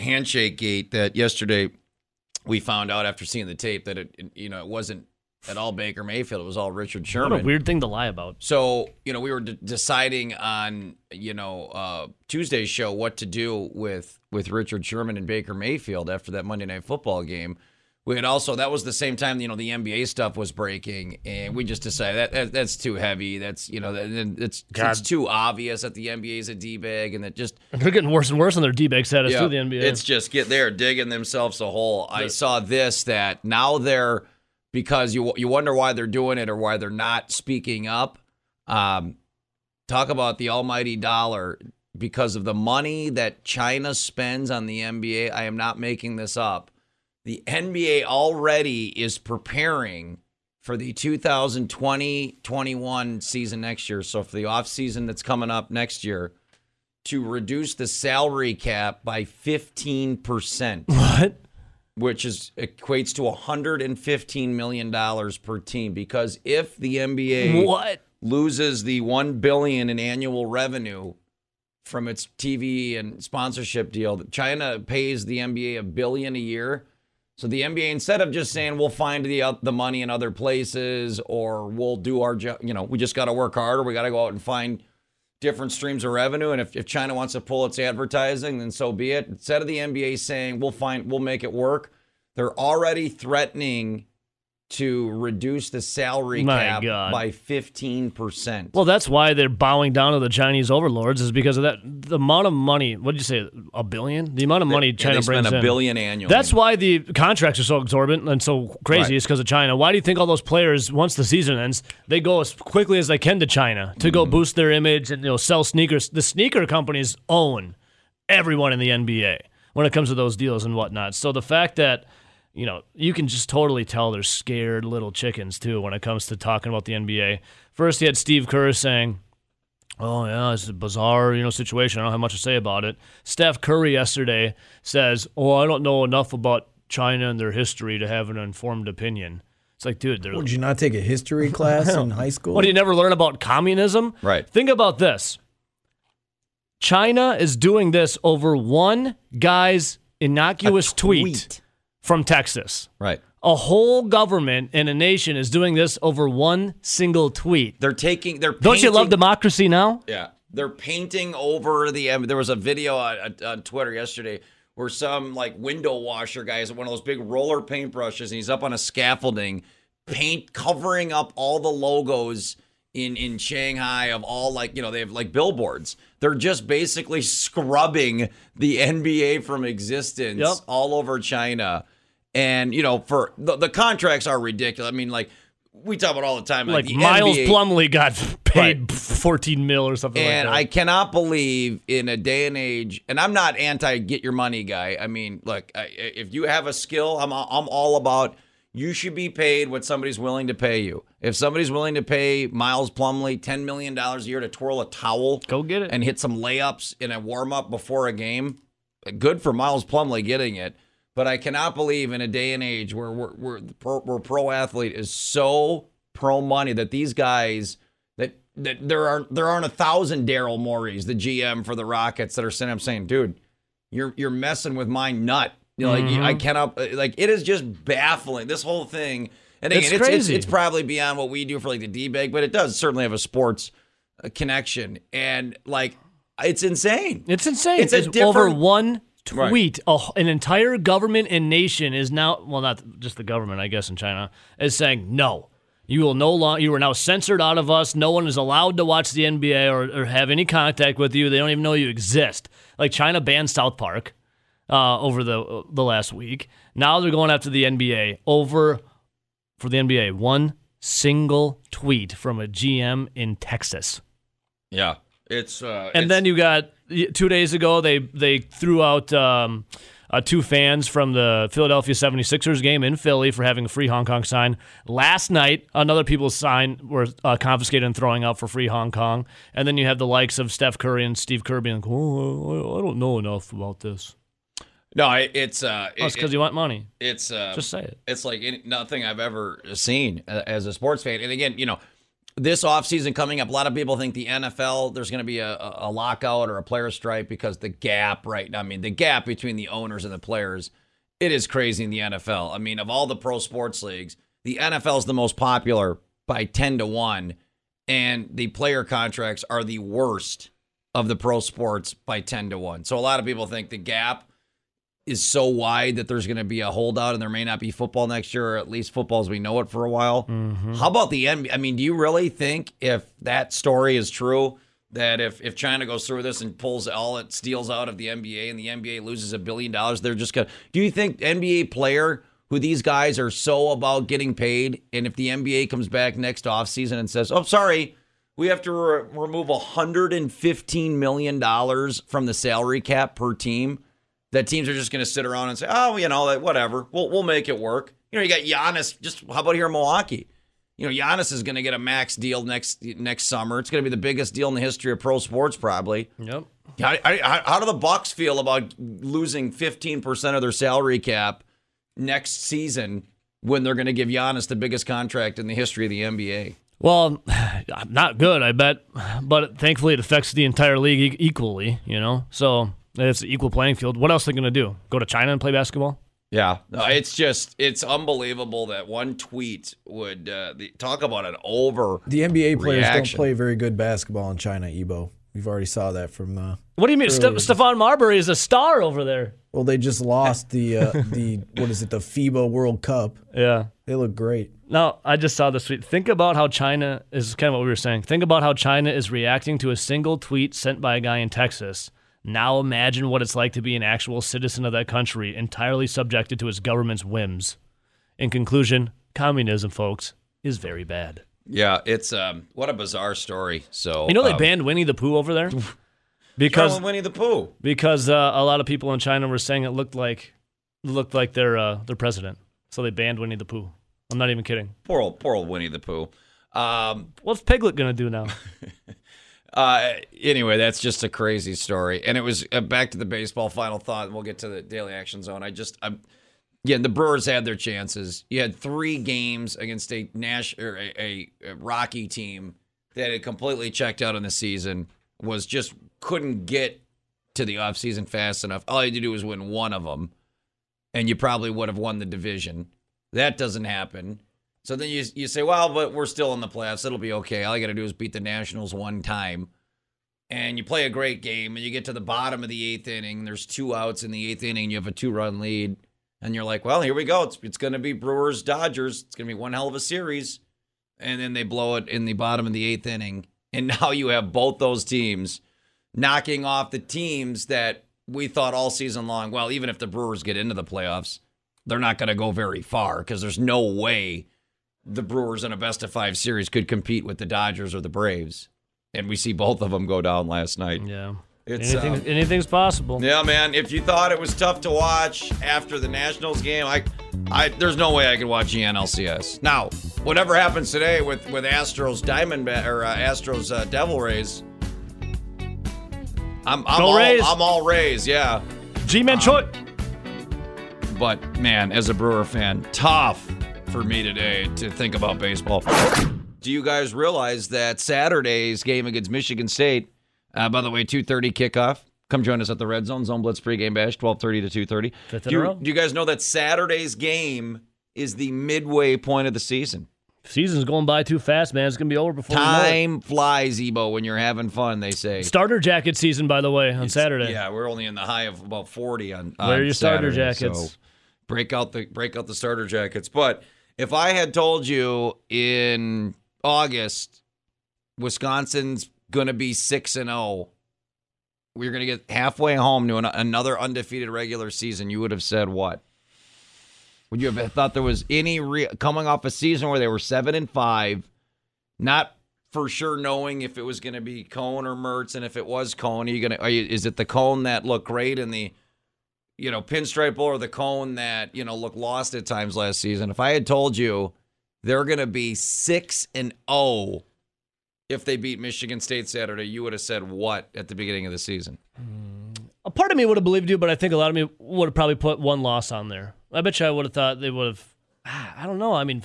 handshake gate that yesterday we found out after seeing the tape that it, it- you know, it wasn't at all Baker Mayfield. It was all Richard Sherman. What a weird thing to lie about. So, you know, we were d- deciding on, you know, uh, Tuesday's show what to do with with Richard Sherman and Baker Mayfield after that Monday Night Football game. We had also that was the same time, you know, the NBA stuff was breaking, and we just decided that, that that's too heavy. That's you know, that, it's it's too obvious that the NBA is a d bag, and that just They're getting worse and worse on their D-bag status yeah, too. The NBA. It's just get there digging themselves a hole. I saw this that now they're because you you wonder why they're doing it or why they're not speaking up. Um, talk about the almighty dollar because of the money that China spends on the NBA. I am not making this up. The NBA already is preparing for the 2020-21 season next year. So for the off season that's coming up next year, to reduce the salary cap by 15%, what? which is equates to 115 million dollars per team because if the NBA What? loses the 1 billion in annual revenue from its TV and sponsorship deal, China pays the NBA a billion a year. So the NBA, instead of just saying we'll find the uh, the money in other places or we'll do our job, you know, we just got to work harder. We got to go out and find different streams of revenue. And if, if China wants to pull its advertising, then so be it. Instead of the NBA saying we'll find we'll make it work, they're already threatening to reduce the salary My cap God. by fifteen percent. Well, that's why they're bowing down to the Chinese overlords is because of that. The amount of money. What did you say? A billion? The amount of money China they spend brings a in. billion annually. That's why the contracts are so exorbitant and so crazy. Right. Is because of China. Why do you think all those players, once the season ends, they go as quickly as they can to China to Mm-hmm. go boost their image and you know sell sneakers? The sneaker companies own everyone in the NBA when it comes to those deals and whatnot. So the fact that you know you can just totally tell they're scared little chickens too when it comes to talking about the NBA. First, he had Steve Kerr saying. Oh yeah, it's a bizarre, you know, situation. I don't have much to say about it. Steph Curry yesterday says, "Oh, I don't know enough about China and their history to have an informed opinion." It's like, dude, they're, Did you not take a history class in high school? what do you never learn about communism? Right. Think about this. China is doing this over one guy's innocuous tweet. tweet. From Texas. right. A whole government and a nation is doing this over one single tweet. They're taking. They're Don't you love democracy now? Yeah, they're painting over the. Um, there was a video on, on Twitter yesterday where some like window washer guy has one of those big roller paintbrushes, and he's up on a scaffolding, paint covering up all the logos in in Shanghai of all like you know they have like billboards. They're just basically scrubbing the NBA from existence Yep. all over China. And you know, for the, the contracts are ridiculous. I mean, like we talk about all the time, Like the Miles NBA Plumlee got paid Right. 14 mil or something and I like that. cannot believe in a day and age, and I'm not anti get your money guy. I mean, look, I, if you have a skill, I'm I'm all about you should be paid what somebody's willing to pay you. If somebody's willing to pay Miles Plumlee ten million dollars a year to twirl a towel, Go get it. and hit some layups in a warm up before a game, good for Miles Plumlee getting it. But I cannot believe in a day and age where we're, we're, pro, where pro athlete is so pro money that these guys that that there are there aren't a thousand Daryl Morey's, the GM for the Rockets, that are sitting up saying, "Dude, you're you're messing with my nut." You know, like Mm-hmm. I cannot like it is just baffling. This whole thing, and again, It's it's, it's, crazy. it's probably beyond what we do for like the D bag, but it does certainly have a sports uh, connection, and like it's insane. It's insane. It's a It's over different- one Right. tweet. A, an entire government and nation is now, well, not just the government, I guess, in China, is saying, no, you will no longer, you are now censored out of us. No one is allowed to watch the NBA or, or have any contact with you. They don't even know you exist. Like China banned South Park uh, over the, the last week. Now they're going after the NBA over, for the NBA, one single tweet from a GM in Texas. Yeah, it's uh, And then you got two days ago they they threw out um, uh, two fans from the Philadelphia 76ers game in Philly for having a free Hong Kong sign. Last night, another people's sign were uh, confiscated and throwing out for free Hong Kong. And then you have the likes of Steph Curry and Steve Kerr being like, oh, I- don't know enough about this. no, it, it's uh, Oh, it's it- because you want money. it's uh, Just say it. it's like nothing I've ever seen as a sports fan. And again, you know, this offseason coming up, a lot of people think the NFL, there's going to be a, a lockout or a player strike because the gap, right? I mean, the gap between the owners and the players, it is crazy in the NFL. I mean, of all the pro sports leagues, the NFL is the most popular by 10 to 1, and the player contracts are the worst of the pro sports by 10 to 1. So a lot of people think the gap is so wide that there's going to be a holdout and there may not be football next year, or at least football as we know it for a while. Mm-hmm. How about the NBA? I mean, do you really think if that story is true, that if, if China goes through this and pulls all it steals out of the NBA and the NBA loses a billion dollars, they're just going to. Do you think NBA player who these guys are so about getting paid, and if the NBA comes back next offseason and says, oh, sorry, we have to re- remove $115 million from the salary cap per team? That teams are just going to sit around and say, "Oh, you know, whatever, we'll we'll make it work." You know, you got Giannis. Just how about here in Milwaukee? You know, Giannis is going to get a max deal next next summer. It's going to be the biggest deal in the history of pro sports, probably. Yep. How, how, how do the Bucks feel about losing 15% of their salary cap next season when they're going to give Giannis the biggest contract in the history of the NBA? Well, not good, I bet. But thankfully, it affects the entire league equally. You know, so it's an equal playing field. What else are they going to do? Go to China and play basketball? Yeah, no, it's just it's unbelievable that one tweet would uh, the, talk about an over. The NBA players Reaction. don't play very good basketball in China, Ebo. We've already saw that from. Uh, What do you mean? Ste- Earlier. Stephon Marbury is a star over there. well, they just lost the uh, the what is it? The FIBA World Cup. Yeah. They look great. Now, I just saw this tweet. Think about how China is kind of what we were saying. Think about how China is reacting to a single tweet sent by a guy in Texas. Now imagine what it's like to be an actual citizen of that country, entirely subjected to its government's whims. In conclusion, communism, folks, is very bad. Yeah, it's um what a bizarre story. So You know they um, banned Winnie the Pooh over there because Winnie the Pooh. because uh, a lot of people in China were saying it looked like looked like their uh, their president, so they banned Winnie the Pooh. I'm not even kidding. Poor old poor old Winnie the Pooh. Um, What's Piglet gonna do now? Uh, anyway, that's just a crazy story. And it was uh, back to the baseball final thought. And we'll get to the daily action zone. I just, I'm, again, the Brewers had their chances. You had three games against a Nash or a, a, a Rocky team that had completely checked out in the season. Was just couldn't get to the offseason fast enough. All you had to do was win one of them, and you probably would have won the division. That doesn't happen. So then you you say, well, but we're still in the playoffs. It'll be okay. All you got to do is beat the Nationals one time, and you play a great game, and you get to the bottom of the eighth inning. There's two outs in the eighth inning. You have a two run lead, and you're like, well, here we go. It's it's going to be Brewers Dodgers. It's going to be one hell of a series, and then they blow it in the bottom of the eighth inning, and now you have both those teams knocking off the teams that we thought all season long. Well, even if the Brewers get into the playoffs, they're not going to go very far because there's no way the Brewers in a best of five series could compete with the Dodgers or the Braves. And we see both of them go down last night. yeah, It's Anything, uh, anything's possible. yeah, man. If you thought it was tough to watch after the Nationals game, I, I there's no way I could watch the NLCS. Now, whatever happens today with with Astros Diamond or uh, Astros uh, Devil Rays, I'm I'm Go all Rays. I'm all Rays. Yeah. Ji-Man Choi. But man, as a Brewer fan, tough for me today to think about baseball. Do you guys realize that Saturday's game against Michigan State, uh, by the way, 2.30 kickoff. Come join us at the Red Zone, Zone Blitz pregame bash, 12.30 to 2.30. Fifth do, you, do you guys know that Saturday's game is the midway point of the season? Season's going by too fast, man. It's gonna be over before we know it. Time flies, Ebo, when you're having fun, they say. Starter jacket season, by the way, on Saturday. Yeah, we're only in the high of about 40 on, on Wear your starter jackets. So break out the break out the starter jackets. But if I had told you in August Wisconsin's going to be 6 and 0, we're going to get halfway home to an, another undefeated regular season, you would have said what? Would you have thought there was any re- coming off a season where they were 7 and 5, not for sure knowing if it was going to be Coan or Mertz, and if it was Coan, are you going to? Is it the Coan that looked great in the, you know, pinstripe or the Coan that you know looked lost at times last season? If I had told you they're going to be six and zero if they beat Michigan State Saturday, you would have said what at the beginning of the season? A part of me would have believed you, but I think a lot of me would have probably put one loss on there. I bet you I would have thought they would have. ah, I don't know. I mean,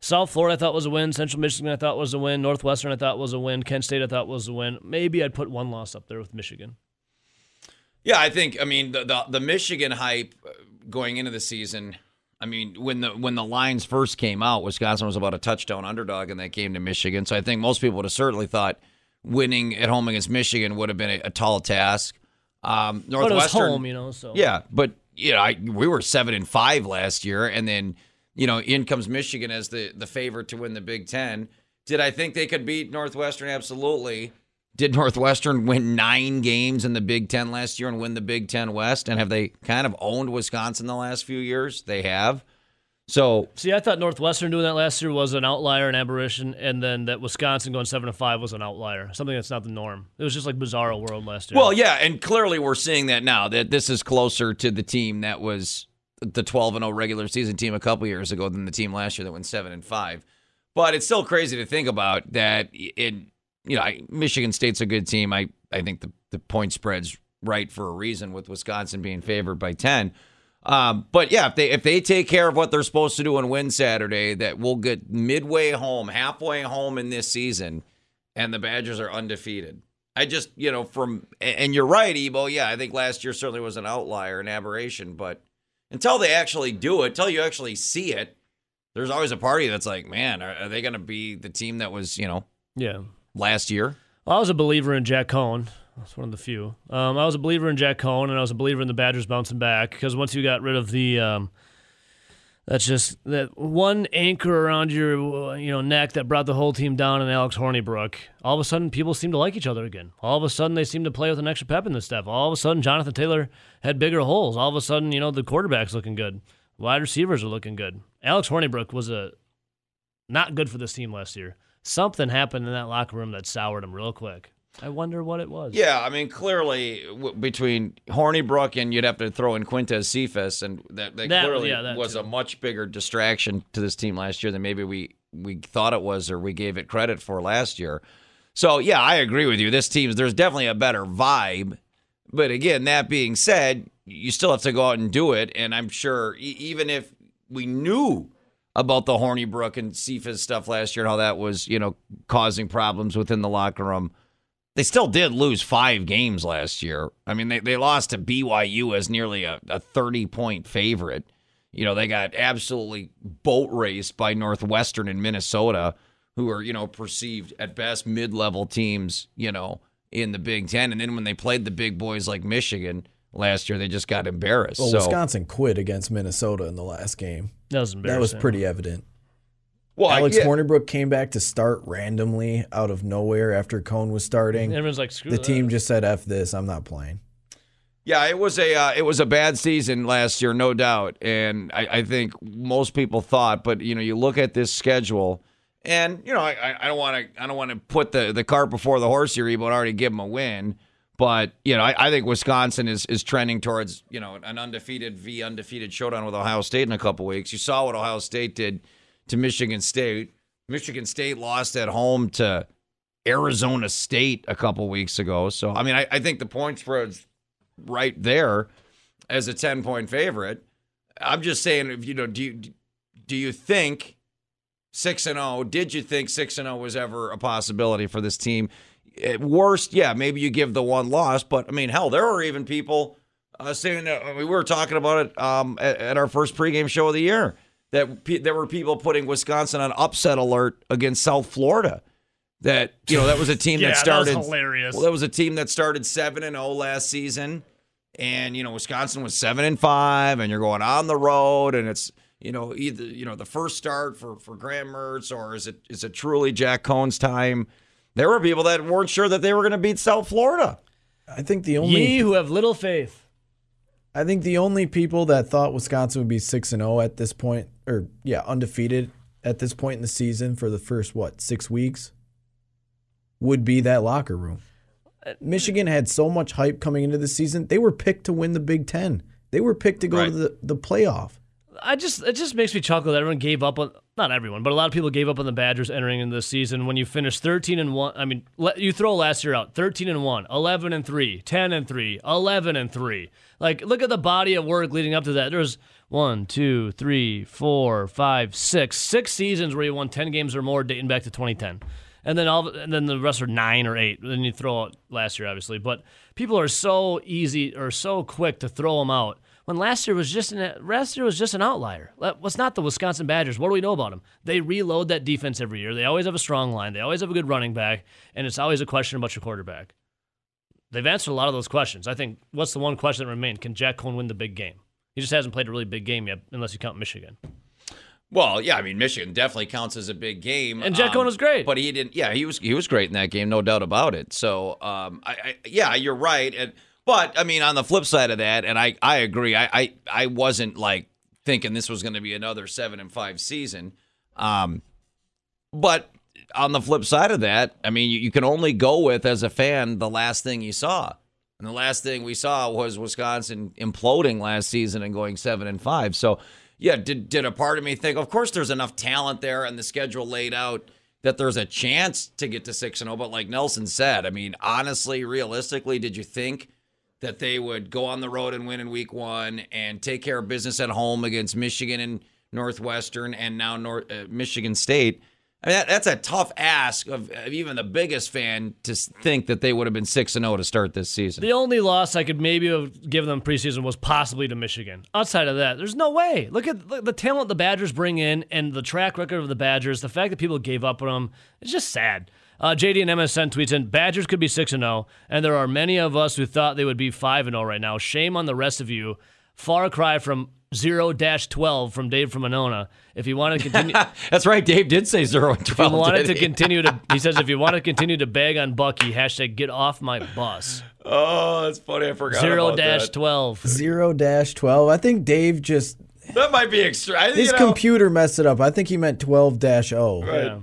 South Florida I thought was a win. Central Michigan I thought was a win. Northwestern I thought was a win. Kent State I thought was a win. Maybe I'd put one loss up there with Michigan. Yeah, I think. I mean, the the, the Michigan hype uh, going into the season. I mean, when the when the lines first came out, Wisconsin was about a touchdown underdog, and they came to Michigan. So I think most people would have certainly thought winning at home against Michigan would have been a, a tall task. Um, But it was Northwestern, home, you know. So yeah, but you know, I, we were seven and five last year, and then you know, in comes Michigan as the the favorite to win the Big Ten. Did I think they could beat Northwestern? Absolutely. Did Northwestern win nine games in the Big Ten last year and win the Big Ten West? And have they kind of owned Wisconsin the last few years? They have. So See, I thought Northwestern doing that last year was an outlier, an aberration, and then that Wisconsin going seven to five was an outlier, something that's not the norm. It was just like bizarre world last year. Well, yeah, and clearly we're seeing that now that this is closer to the team that was the 12 and 0 regular season team a couple years ago than the team last year that went 7 and 5. But it's still crazy to think about that in you know, I, Michigan State's a good team. I I think the the point spread's right for a reason with Wisconsin being favored by 10. Um, but yeah, if they if they take care of what they're supposed to do and win Saturday, that we'll get midway home, halfway home in this season, and the Badgers are undefeated. I just, you know, from and you're right, Ebo. Yeah, I think last year certainly was an outlier, an aberration, but until they actually do it, until you actually see it, there's always a party that's like, man, are, are they going to be the team that was, you know, yeah. Last year? Well, I was a believer in Jack Coan. That's one of the few. Um, I was a believer in Jack Coan, and I was a believer in the Badgers bouncing back because once you got rid of the, um, that's just that one anchor around your, you know, neck that brought the whole team down, and Alex Hornibrook. All of a sudden, people seem to like each other again. All of a sudden, they seem to play with an extra pep in the step. All of a sudden, Jonathan Taylor had bigger holes. All of a sudden, you know, the quarterback's looking good. Wide receivers are looking good. Alex Hornibrook was a not good for this team last year. Something happened in that locker room that soured him real quick. I wonder what it was. Yeah, I mean, clearly w- between Hornibrook and you'd have to throw in Quintez Cephas, and that, that, That- clearly yeah, that was too. a much bigger distraction to this team last year than maybe we we thought it was or we gave it credit for last year. So yeah, I agree with you. This team's there's definitely a better vibe, but again, that being said, you still have to go out and do it. And I'm sure e- even if we knew about the Hornibrook and Cephas stuff last year and how that was, you know, causing problems within the locker room they still did lose five games last year. I mean, they, they lost to BYU as nearly a, a 30 point favorite. You know, they got absolutely boat raced by Northwestern and Minnesota, who are, you know, perceived at best mid level teams, you know, in the Big Ten. And then when they played the big boys like Michigan last year, they just got embarrassed. Well, so, Wisconsin quit against Minnesota in the last game. That was That was pretty evident. well, I- Alex yeah. Hornibrook came back to start randomly out of nowhere after Coan was starting. Everyone's like, screw The that. team just said, "F this, I'm not playing." Yeah, it was a uh, it was a bad season last year, no doubt, and I, I think most people thought. But you know, you look at this schedule, and you know, I, I- I don't want to I don't want to put the, the cart before the horse here, but already give them a win. But you know, I, I think Wisconsin is is trending towards you know an undefeated v undefeated showdown with Ohio State in a couple weeks. You saw what Ohio State did to Michigan State. Michigan State lost at home to Arizona State a couple weeks ago. So I mean, I, I think the point spread's right there as a 10 point favorite. I'm just saying, if you know, do you do you think six and zero? Did you think six and zero was ever a possibility for this team? At worst, yeah, maybe you give the one loss, but I mean, hell, there were even people uh, saying that I mean, we were talking about it um, at, at our first pregame show of the year that pe- there were people putting Wisconsin on upset alert against South Florida. That you know that was a team Yeah, that that was started hilarious. Well, that was a team that started seven and zero last season, and you know Wisconsin was seven and five, and you're going on the road, and it's you know either you know the first start for for Graham Mertz, or is it is it truly Jack Coan's time? There were people that weren't sure that they were going to beat South Florida. I think the only Ye who have little faith. I think the only people that thought Wisconsin would be six and zero at this point, or yeah, undefeated at this point in the season for the first what six weeks, would be that locker room. Michigan had so much hype coming into the season; they were picked to win the Big Ten. They were picked to go to the, the playoff. I just it just makes me chuckle that everyone gave up on not everyone, but a lot of people gave up on the Badgers entering into the season when you finish 13 and 1. I mean, you throw last year out, 13 and 1, 11 and 3, 10 and 3, 11 and 3. Like look at the body of work leading up to that. There's one, two, three, four, five, six, six seasons where you won 10 games or more dating back to 2010 and then all and then the rest are nine or eight. Then you throw out last year, obviously. But people are so easy or so quick to throw them out. When last year was just an last year was just an outlier. What's not the Wisconsin Badgers? What do we know about them? They reload that defense every year. They always have a strong line. They always have a good running back, and it's always a question about your quarterback. They've answered a lot of those questions. I think what's the one question that remained? Can Jack Coan win the big game? He just hasn't played a really big game yet, unless you count Michigan. Well, yeah, I mean Michigan definitely counts as a big game, and Jack um, Coan was great, but he didn't. Yeah, he was he was great in that game, no doubt about it. So, um, I, I yeah, you're right. And but I mean, on the flip side of that, and I I agree. I I, I wasn't like thinking this was going to be another seven and five season. Um, but on the flip side of that, I mean, you, you can only go with as a fan the last thing you saw. And the last thing we saw was Wisconsin imploding last season and going seven and five. So yeah, did did a part of me think, of course, there's enough talent there and the schedule laid out that there's a chance to get to six and zero. Oh, but like Nelson said, I mean, honestly, realistically, did you think that they would go on the road and win in week one and take care of business at home against Michigan and Northwestern and now North uh, Michigan State? I mean, that, that's a tough ask of, of, even the biggest fan to think that they would have been six and zero oh to start this season. The only loss I could maybe have given them preseason was possibly to Michigan. Outside of that, there's no way. Look at the talent the Badgers bring in and the track record of the Badgers. The fact that people gave up on them, it's just sad. Uh, JD and MSN tweets in Badgers could be six and zero, oh, and there are many of us who thought they would be five and zero right now. Shame on the rest of you. Far cry from 0 12 from Dave from Monona. If you want to continue. That's right. Dave did say 0 and 12. If you wanted to continue to, he says, if you want to continue to bag on Bucky, hashtag get off my bus. Oh, that's funny. I forgot. 0 12. 0 12. I think Dave just. That might be extra. His you know, computer messed it up. I think he meant 12 0. Right. Yeah.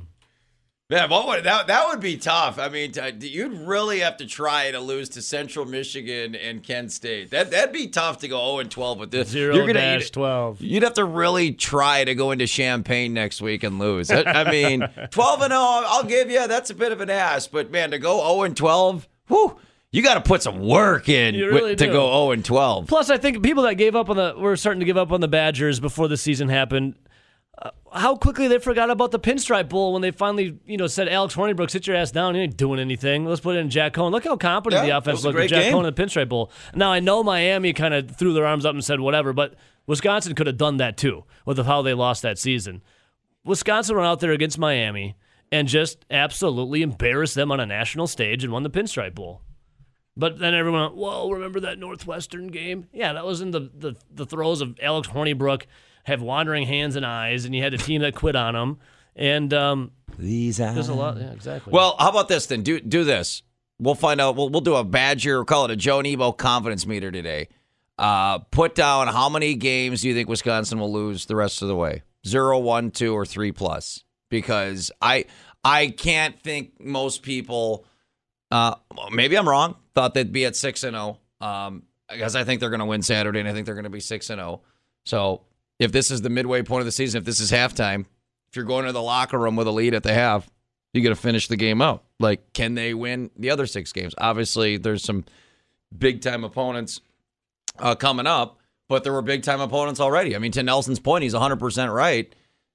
Man, what would, that that would be tough. I mean, you'd really have to try to lose to Central Michigan and Kent State. That that'd be tough to go 0 and 12 with this. Zero You're gonna, 12. You'd have to really try to go into Champaign next week and lose. I, I mean, 12 and 0, I'll give you. That's a bit of an ass, but man, to go 0 and 12, whew. You got to put some work in really to do. go 0 and 12. Plus, I think people that gave up on the were starting to give up on the Badgers before the season happened uh, how quickly they forgot about the Pinstripe Bowl when they finally, you know, said Alex Hornibrook, sit your ass down. You ain't doing anything. Let's put in Jack Coan. Look how competent yeah, the offense looked with Jack game. Coan in the Pinstripe Bowl. Now I know Miami kind of threw their arms up and said whatever, but Wisconsin could have done that too with how they lost that season. Wisconsin went out there against Miami and just absolutely embarrassed them on a national stage and won the Pinstripe Bowl. But then everyone went, whoa, remember that Northwestern game? Yeah, that was in the, the, the throes of Alex Hornibrook have wandering hands and eyes, and you had a team that quit on them. And um, these eyes. There's a lot. Yeah, exactly. Well, how about this then? Do do this. We'll find out. We'll, we'll do a Badger. We'll call it a Joe Nebo confidence meter today. Uh, put down how many games do you think Wisconsin will lose the rest of the way? Zero, one, two, or three plus? Because I I can't think most people. Uh, maybe I'm wrong. Thought they'd be at six and zero. Oh, um, because I think they're going to win Saturday, and I think they're going to be six and zero. So if this is the midway point of the season, if this is halftime, if you're going to the locker room with a lead at the half, you got to finish the game out. Like, can they win the other six games? Obviously, there's some big time opponents uh, coming up, but there were big time opponents already. I mean, to Nelson's point, he's 100% right.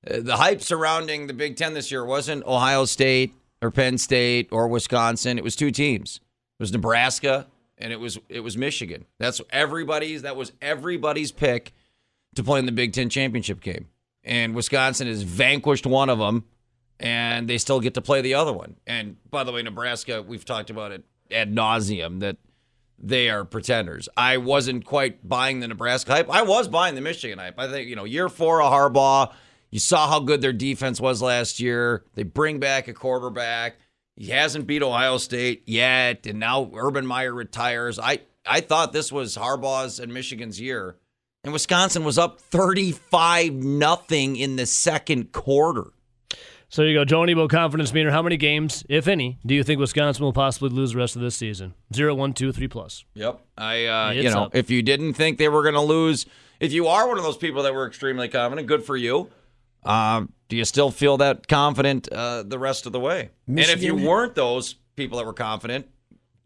Uh, the hype surrounding the Big Ten this year wasn't Ohio State or Penn State or Wisconsin. It was two teams. It was Nebraska and it was it was Michigan. That's everybody's. That was everybody's pick to play in the Big Ten championship game. And Wisconsin has vanquished one of them, and they still get to play the other one. And by the way, Nebraska, we've talked about it ad nauseum that they are pretenders. I wasn't quite buying the Nebraska hype. I was buying the Michigan hype. I think, you know, year four of Harbaugh, you saw how good their defense was last year. They bring back a quarterback. He hasn't beat Ohio State yet, and now Urban Meyer retires. I, I thought this was Harbaugh's and Michigan's year and Wisconsin was up 35 nothing in the second quarter. So you go, Joe Nebo confidence meter. How many games, if any, do you think Wisconsin will possibly lose the rest of this season? Zero, one, two, three plus. Yep. I, uh, you know, up. if you didn't think they were going to lose if you are one of those people that were extremely confident, good for you. Um, do you still feel that confident uh, the rest of the way? and if you weren't those people that were confident,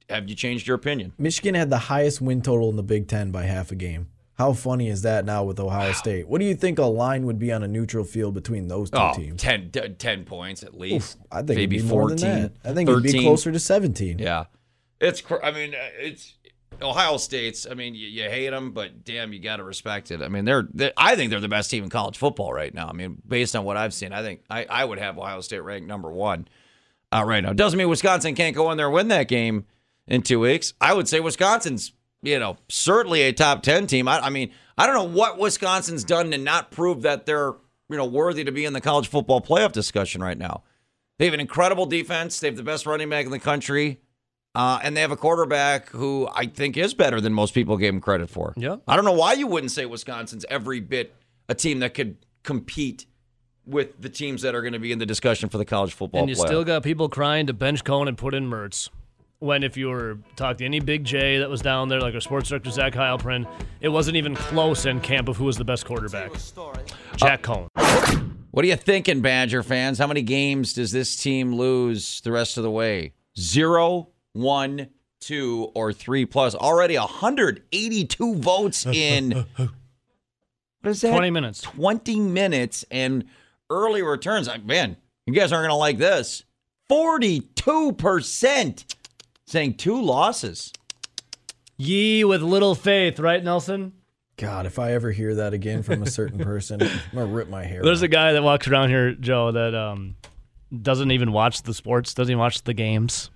have you changed your opinion? Michigan had the highest win total in the Big Ten by half a game. How funny is that now with Ohio State? What do you think a line would be on a neutral field between those two Oh, teams? 10, 10 points at least. I think maybe it'd be more 14, than that. I think it'd be closer to 17. Yeah, it's. I mean, uh, it's Ohio State's. I mean, you, you hate them, but damn, you got to respect it. I mean, they're, they I think they're the best team in college football right now. I mean, based on what I've seen, I think I, I would have Ohio State ranked number one uh, right now. Doesn't mean Wisconsin can't go in there and win that game in two weeks. I would say Wisconsin's, you know, certainly a top ten team. I, I mean, I don't know what Wisconsin's done to not prove that they're you know worthy to be in the college football playoff discussion right now. They have an incredible defense. They have the best running back in the country. Uh, and they have a quarterback who I think is better than most people gave him credit for. Yeah. I don't know why you wouldn't say Wisconsin's every bit a team that could compete with the teams that are going to be in the discussion for the college football And you playoff. still got people crying to bench Coan and put in Mertz. When if you were talking to any Big J that was down there, like our sports director Zach Heilprin, it wasn't even close in camp of who was the best quarterback. Jack uh, Coan. What are you thinking, Badger fans? How many games does this team lose the rest of the way? Zero, one, two, or three plus. Already 182 votes in. what is that? 20 minutes. 20 minutes and early returns. Uh, man, you guys aren't going to like this. 42% saying two losses. Ye with little faith, right, Nelson? God, if I ever hear that again from a certain person, I'm gonna rip my hair. There's out. a guy that walks around here, Joe, that um, doesn't even watch the sports, doesn't even watch the games.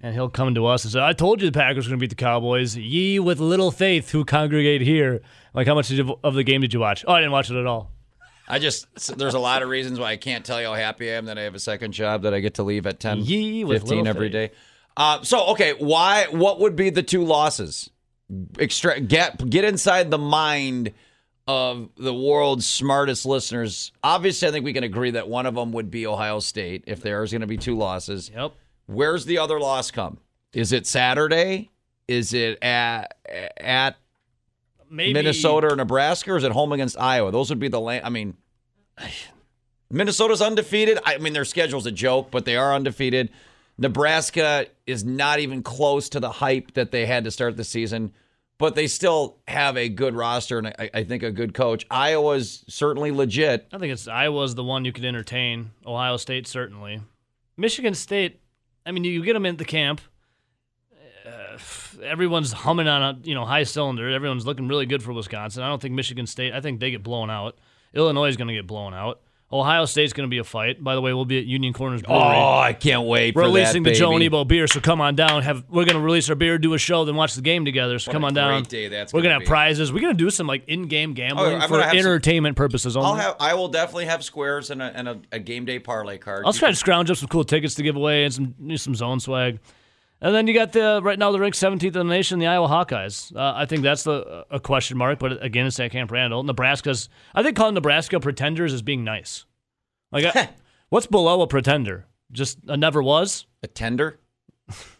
And he'll come to us and say, I told you the Packers were going to beat the Cowboys. Ye with little faith who congregate here. Like, how much did you, of the game did you watch? Oh, I didn't watch it at all. I just, there's a lot of reasons why I can't tell you how happy I am that I have a second job that I get to leave at 10, Yee, with 15 little every faith. day. Uh, so, okay, why, what would be the two losses? Extract, get, get inside the mind of the world's smartest listeners. Obviously, I think we can agree that one of them would be Ohio State if there's going to be two losses. Yep. Where's the other loss come? Is it Saturday? Is it at at Maybe Minnesota or Nebraska, or is it home against Iowa? Those would be the. La- I mean, Minnesota's undefeated. I mean, their schedule's a joke, but they are undefeated. Nebraska is not even close to the hype that they had to start the season, but they still have a good roster and I, I think a good coach. Iowa's certainly legit. I think it's Iowa's the one you could entertain. Ohio State certainly. Michigan State. I mean, you, get them into camp. Uh, everyone's humming on a you know high cylinder. Everyone's looking really good for Wisconsin. I don't think Michigan State. I think they get blown out. Illinois is going to get blown out. Ohio State's going to be a fight. By the way, we'll be at Union Corners Brewery. Oh, I can't wait We're releasing that, the Joe and. Ebo beer, so come on down. Have we're gonna release our beer, do a show, then watch the game together. So What come on down. day that's we're gonna gonna have prizes. We're gonna do some like in-game oh, gambling I'm for gonna some- entertainment purposes only. I'll have. I will definitely have squares and a, and a, a game day parlay card. I'll try to scrounge up some cool tickets to give away and some some zone swag. And then you got the right now the ranked 17th in the nation, the Iowa Hawkeyes. Uh, I think that's the a question mark, but again, it's at Camp Randall. Nebraska's. I think calling Nebraska pretenders is being nice. Like, I, what's below a pretender? Just a never was. a tender,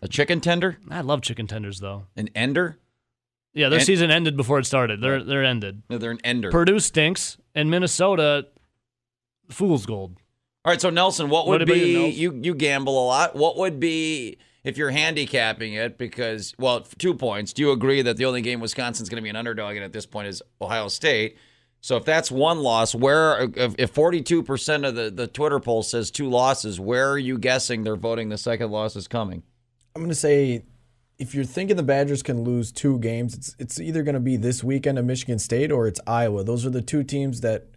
a chicken tender, I love chicken tenders though. an ender. Yeah, their season ended before it started. They're they're ended. No, they're an ender. Purdue stinks, and Minnesota, fool's gold. All right, so Nelson, what What would about be you you gamble a lot? What would be if you're handicapping it because well, two points. Do you agree that the only game Wisconsin's going to be an underdog in at this point is Ohio State? So if that's one loss, where if if 42% of the the Twitter poll says two losses, where are you guessing they're voting the second loss is coming? I'm going to say if you're thinking the Badgers can lose two games, it's it's either going to be this weekend at Michigan State or it's Iowa. Those are the two teams that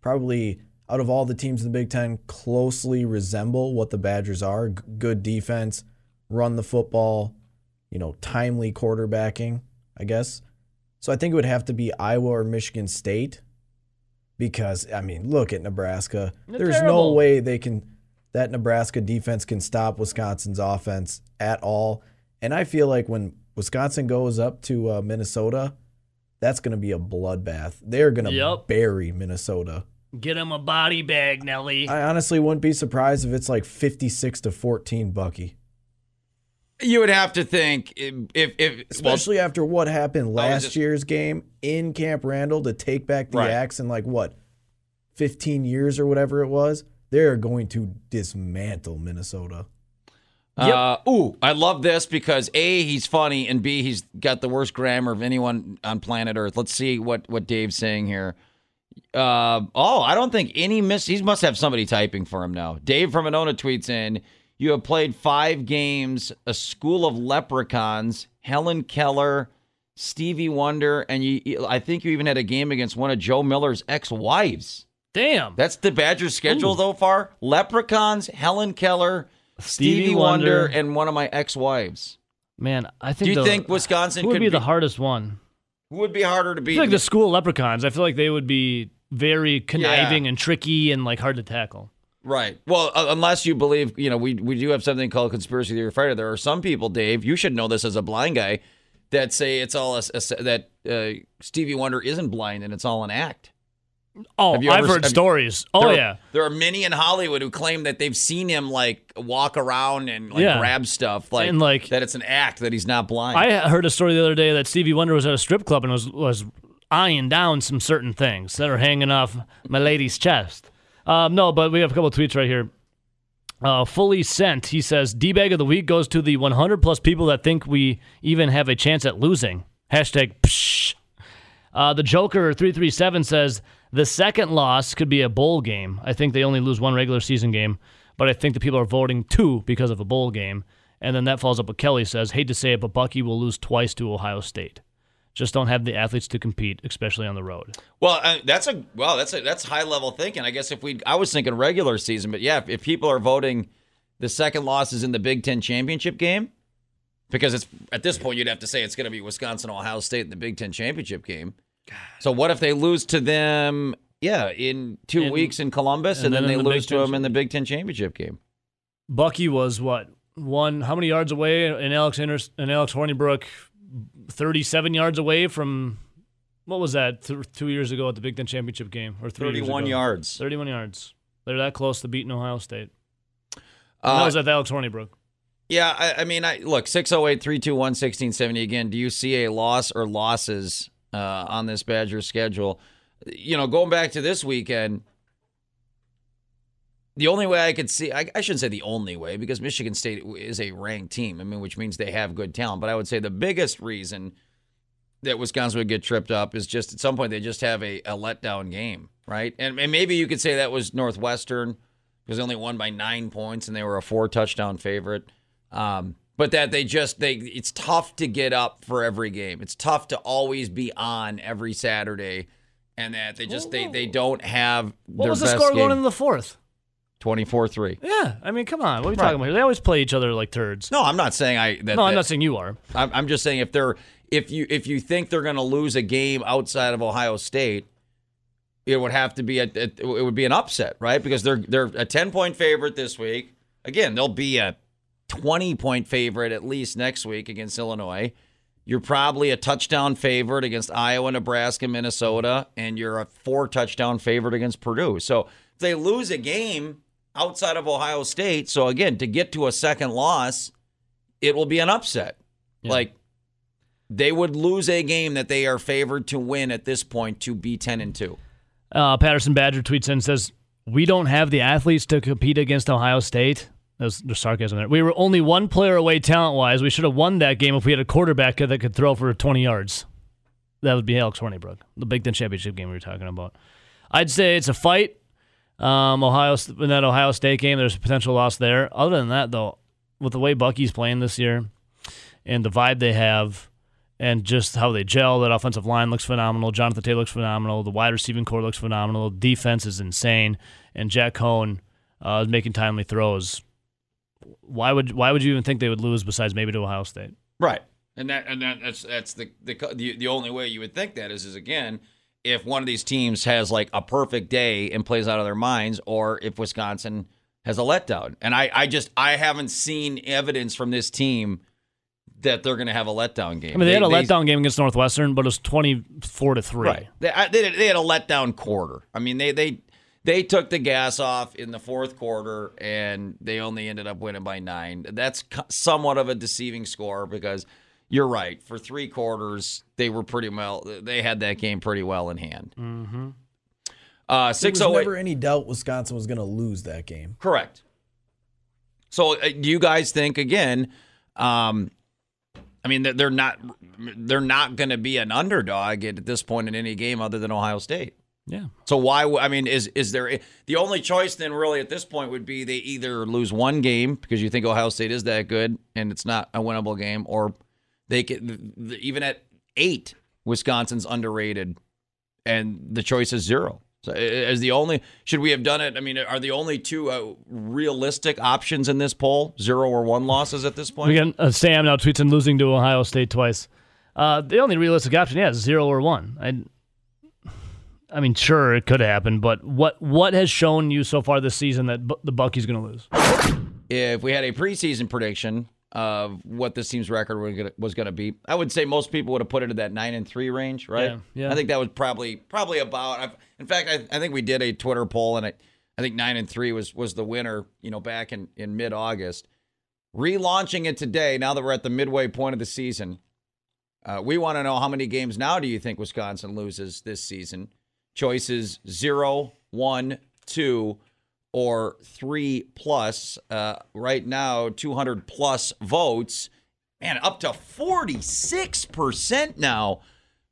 probably out of all the teams in the Big 10 closely resemble what the Badgers are. G- good defense, run the football, you know, timely quarterbacking, I guess. So I think it would have to be Iowa or Michigan State because I mean, look at Nebraska. They're There's no way they can that Nebraska defense can stop Wisconsin's offense at all. And I feel like when Wisconsin goes up to uh, Minnesota, that's going to be a bloodbath. They're going to Yep. bury Minnesota. Get him a body bag, Nelly. I honestly wouldn't be surprised if it's like 56 to 14 Bucky. You would have to think if if, if well, Especially after what happened last just- year's game in Camp Randall to take back the Right. axe in like what, 15 years or whatever it was. They're going to dismantle Minnesota. Uh, ooh, I love this because A, he's funny, and B, he's got the worst grammar of anyone on planet Earth. Let's see what, what Dave's saying here. Uh, oh, I don't think any miss. He must have somebody typing for him now. Dave from Monona tweets in You have played five games, a school of leprechauns, Helen Keller, Stevie Wonder, and you. I think you even had a game against one of Joe Miller's ex wives. Damn. That's the Badgers' schedule so far. Leprechauns, Helen Keller, Stevie, Stevie Wonder, Wonder. and one of my ex-wives. Man, I think Do you the- think Wisconsin who would could be the hardest one? Who would be harder to I beat? feel like the school leprechauns. I feel like they would be very conniving Yeah. and tricky and like hard to tackle. Right. Well, uh, unless you believe, you know, we we do have something called conspiracy theory fighter. There are some people, Dave. You should know this as a blind guy, that say it's all a, a- that uh, Stevie Wonder isn't blind and it's all an act. Oh, I've ever- heard stories. Oh There are- yeah, there are many in Hollywood who claim that they've seen him like walk around and like Yeah. grab stuff, like, And, like- that it's an act that he's not blind. I heard a story the other day that Stevie Wonder was at a strip club and was was eyeing down some certain things that are hanging off my lady's chest. Um, no, but we have a couple tweets right here. Uh, fully sent. He says, "D bag of the week goes to the 100 plus people that think we even have a chance at losing." Hashtag. Psh. Uh, the Joker 337 says the second loss could be a bowl game. I think they only lose one regular season game, but I think the people are voting two because of a bowl game. And then that follows up with Kelly says, hate to say it, but Bucky will lose twice to Ohio State. Just don't have the athletes to compete, especially on the road. Well, uh, that's a well, that's a that's high level thinking. I guess if we, I was thinking regular season, but yeah, if, if people are voting, the second loss is in the Big Ten championship game, because it's at this point you'd have to say it's going to be Wisconsin Ohio State in the Big Ten championship game. So what if they lose to them? Yeah, in two In- weeks in Columbus, and, and then, then they the lose Big to Ten them in the Big Ten championship game. Bucky was what one? How many yards away? And Alex Inter- and Alex Hornibrook, thirty-seven yards away from what was that? Th- two years ago at the Big Ten championship game, or three Thirty-one ago? yards. Thirty-one yards. They're that close to beating Ohio State. And Uh, that was at Alex Hornibrook. Yeah, I, I mean, I look 608 321 1670 again. Do you see a loss or losses uh, on this Badger schedule? You know, going back to this weekend, the only way I could see, I, I shouldn't say the only way because Michigan State is a ranked team. I mean, which means they have good talent. But I would say the biggest reason that Wisconsin would get tripped up is just at some point they just have a, a letdown game, right? And, and maybe you could say that was Northwestern because they only won by nine points and they were a four touchdown favorite. Um, but that they just they it's tough to get up for every game. It's tough to always be on every Saturday, and that they just they they don't have What was the score going game. into the fourth? 24-3. Yeah, I mean, come on. What are we talking about here? They always play each other like turds. No, I'm not saying I. That, No, I'm that- not saying you are. I'm, I'm just saying if they're if you if you think they're going to lose a game outside of Ohio State, it would have to be a, it would be an upset, right? Because they're they're a 10 point favorite this week. Again, they'll be a 20 point favorite at least next week against Illinois. You're probably a touchdown favorite against Iowa, Nebraska, Minnesota, and you're a four touchdown favorite against Purdue. So if they lose a game outside of Ohio State, so again, to get to a second loss, it will be an upset. Like they would lose a game that they are favored to win at this point to be 10 and 2. Uh, Patterson Badger tweets in and says, We don't have the athletes to compete against Ohio State. There's, there's sarcasm there. We were only one player away talent wise. We should have won that game if we had a quarterback that could throw for 20 yards. That would be Alex Hornibrook, the Big Ten championship game we were talking about. I'd say it's a fight. Um, Ohio in that Ohio State game, there's a potential loss there. Other than that, though, with the way Bucky's playing this year and the vibe they have, and just how they gel, that offensive line looks phenomenal. Jonathan Taylor looks phenomenal. The wide receiving core looks phenomenal. Defense is insane, and Jack Coan uh, is making timely throws. Why would why would you even think they would lose besides maybe to Ohio State? Right. And that and that, that's that's the, the the the only way you would think that is is again if one of these teams has like a perfect day and plays out of their minds or if Wisconsin has a letdown. And I I just I haven't seen evidence from this team that they're going to have a letdown game. I mean, they, had a letdown game against Northwestern, but it was twenty four to three. Right. They, they, they had a letdown quarter. I mean, they they they took the gas off in the fourth quarter and they only ended up winning by nine. That's somewhat of a deceiving score because you're right. For three quarters, they were pretty well. They had that game pretty well in hand. Mm-hmm. Uh, There six was oh eight. never any doubt Wisconsin was going to lose that game. Correct. So, uh, do you guys think again? Um, I mean, they're- they're not they're not going to be an underdog at this point in any game other than Ohio State. Yeah. So why? I mean, is is there the only choice then? Really, at this point, would be they either lose one game because you think Ohio State is that good and it's not a winnable game, or they can even at eight, Wisconsin's underrated, and the choice is zero. So is the only should we have done it? I mean, are the only two uh, realistic options in this poll zero or one losses at this point? Again, uh, Sam now tweets and losing to Ohio State twice. Uh, the only realistic option, yeah, is zero or one. I, I mean, sure, it could happen, but what what has shown you so far this season that Bu- the Bucky's going to lose? if we had a preseason prediction of what this team's record was going to be, I would say most people would have put it at that nine and three range, right? Yeah, yeah. I think that was probably probably about. I've, in fact, I, I think we did a Twitter poll, and I, I think nine and three was was the winner. You know, back in in mid August. Relaunching it today, now that we're at the midway point of the season, uh, we want to know how many games now do you think Wisconsin loses this season? Choices zero, one, two, or three plus. Uh, right now, 200 plus votes. Man, up to 46% now.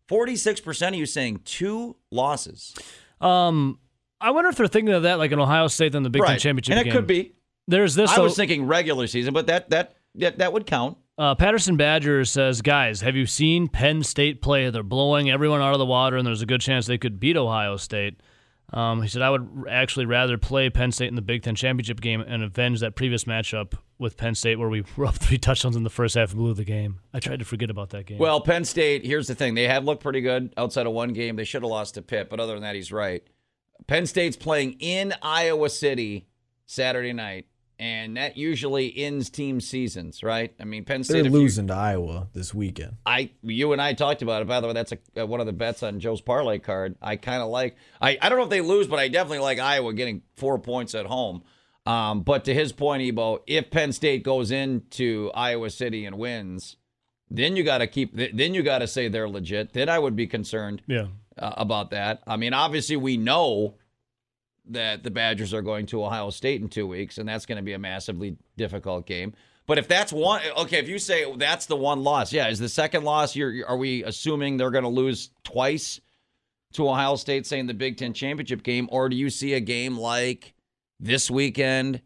46% of you saying two losses. Um, I wonder if they're thinking of that like an Ohio State than the Big Ten championship And it game. could be. There's this. I was thinking regular season, but that that that, that would count. Uh, Patterson Badger says, guys, have you seen Penn State play? They're blowing everyone out of the water, and there's a good chance they could beat Ohio State. Um, he said, I would actually rather play Penn State in the Big Ten championship game and avenge that previous matchup with Penn State where we were up three touchdowns in the first half and blew the game. I tried to forget about that game. Well, Penn State, here's the thing. They have looked pretty good outside of one game. They should have lost to Pitt, but other than that, he's right. Penn State's playing in Iowa City Saturday night, and that usually ends team seasons, right? I mean, Penn State. They're if you- losing to Iowa this weekend. I, you and I talked about it. By the way, that's a, uh, one of the bets on Joe's parlay card. I kind of like. I, I don't know if they lose, but I definitely like Iowa getting four points at home. Um, but to his point, Ebo, if Penn State goes into Iowa City and wins, then you got to keep. Then you got to say they're legit. Then I would be concerned yeah. uh, about that. I mean, obviously we know that the Badgers are going to Ohio State in two weeks, and that's going to be a massively difficult game. But if that's one, okay, if you say that's the one loss, yeah, is the second loss? You're are we assuming they're going to lose twice to Ohio State, saying the Big Ten championship game, or do you see a game like this weekend?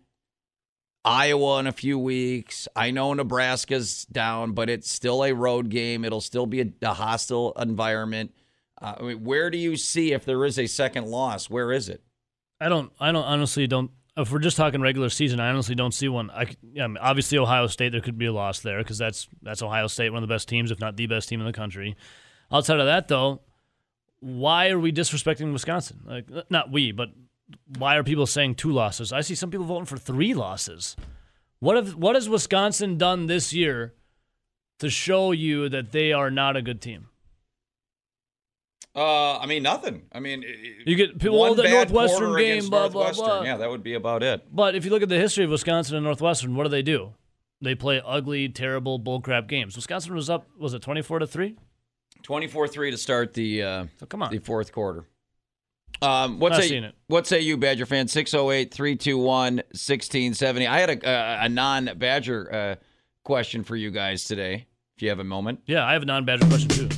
Iowa in a few weeks. I know Nebraska's down, but it's still a road game. It'll still be a, a hostile environment. Uh, I mean, where do you see if there is a second loss? Where is it? I don't. I don't honestly don't. If we're just talking regular season, I honestly don't see one. I, I mean, obviously Ohio State, there could be a loss there because that's that's Ohio State, one of the best teams, if not the best team in the country. Outside of that, though, why are we disrespecting Wisconsin? Like, uh, not we, but why are people saying two losses? I see some people voting for three losses. What have what has Wisconsin done this year to show you that they are not a good team? Uh, I mean, nothing. I mean, You get people. Well, the bad Northwestern game, blah blah Northwestern. blah. Yeah, that would be about it. But if you look at the history of Wisconsin and Northwestern, what do they do? They play ugly, terrible, bullcrap games. Wisconsin was up, was it twenty four to three? 24-3 to start the uh, So come on. the fourth quarter. Um, what Not say it. what say you, Badger fan? 608-321-1670. I had a, a, a non-Badger uh, question for you guys today, if you have a moment. Yeah, I have a non Badger question too.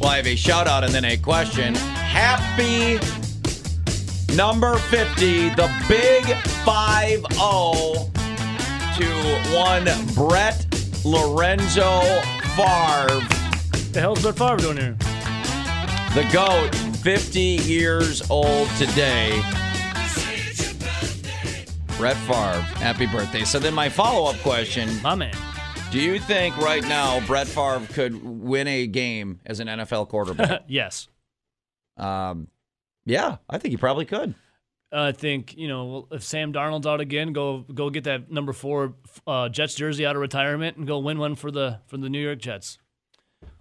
Well, I have a shout out and then a question. Happy number 50, the big 5 0 to one Brett Lorenzo Favre. The hell's Brett Favre doing here? The GOAT, 50 years old today. Brett Favre, happy birthday. So then my follow-up question, My man. Do you think right now Brett Favre could win a game as an NFL quarterback? yes. um, yeah, I think he probably could. I think, you know, if Sam Darnold's out again, go go get that number four uh, Jets jersey out of retirement and go win one for the for the New York Jets.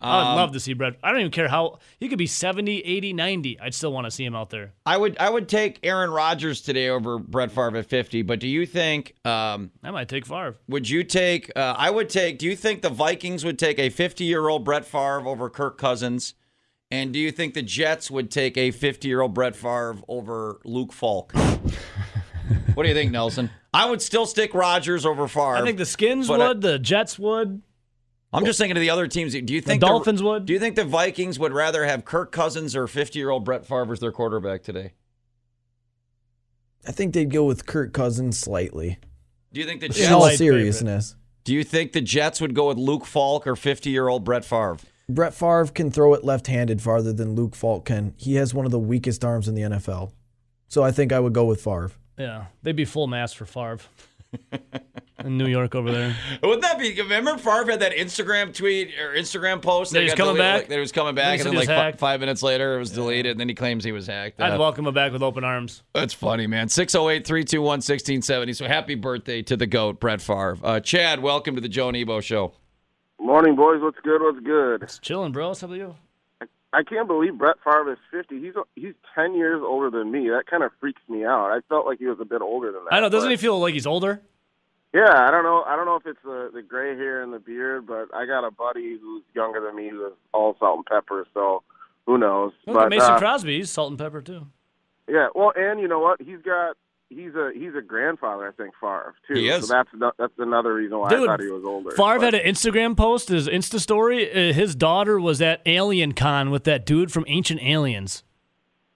I'd Um, love to see Brett. I don't even care how he could be 70, 80, 90. I'd still want to see him out there. I would I would take Aaron Rodgers today over Brett Favre at 50. But do you think um, I might take Favre. would you take? Uh, I would take. Do you think the Vikings would take a 50 year old Brett Favre over Kirk Cousins? And do you think the Jets would take a 50 year old Brett Favre over Luke Falk? what do you think, Nelson? I would still stick Rodgers over Favre. I think the Skins but I- would, the Jets would. I'm just thinking of the other teams. Do you think the Dolphins would? Do you think the Vikings would rather have Kirk Cousins or 50 year old Brett Favre as their quarterback today? I think they'd go with Kirk Cousins slightly. Do you think the In Jets? all Slight seriousness, Do you think the Jets would go with Luke Falk or 50 year old Brett Favre? Brett Favre can throw it left-handed farther than Luke Falk can. He has one of the weakest arms in the NFL. So I think I would go with Favre. Yeah, they'd be full mass for Favre in New York over there. Wouldn't that be? Remember, Favre had that Instagram tweet or Instagram post That he's coming deleted, back? like, that he was coming back, and then like fi- hacked? five minutes later, it was deleted, and then he claims he was hacked. I'd Uh, welcome him back with open arms. That's funny, man. 608 321 1670. So happy birthday to the GOAT, Brett Favre. Uh, Chad, welcome to the Joe Nebo Show. Morning, boys. What's good? What's good? It's chilling, bro. What's up with you? I can't believe Brett Favre is 50. He's he's 10 years older than me. That kind of freaks me out. I felt like he was a bit older than that. I know. Doesn't but- he feel like he's older? Yeah, I don't know. I don't know if it's the the gray hair and the beard, but I got a buddy who's younger than me who's all salt and pepper. So who knows? Look but at Mason uh, Crosby. He's salt and pepper too. yeah, well, and you know what? He's got he's a he's a grandfather. I think Favre too. He is. So that's that's another reason why Dude, I thought he was older. Favre But- had an Instagram post, his Insta story. Uh, his daughter was at Alien Con with that dude from Ancient Aliens.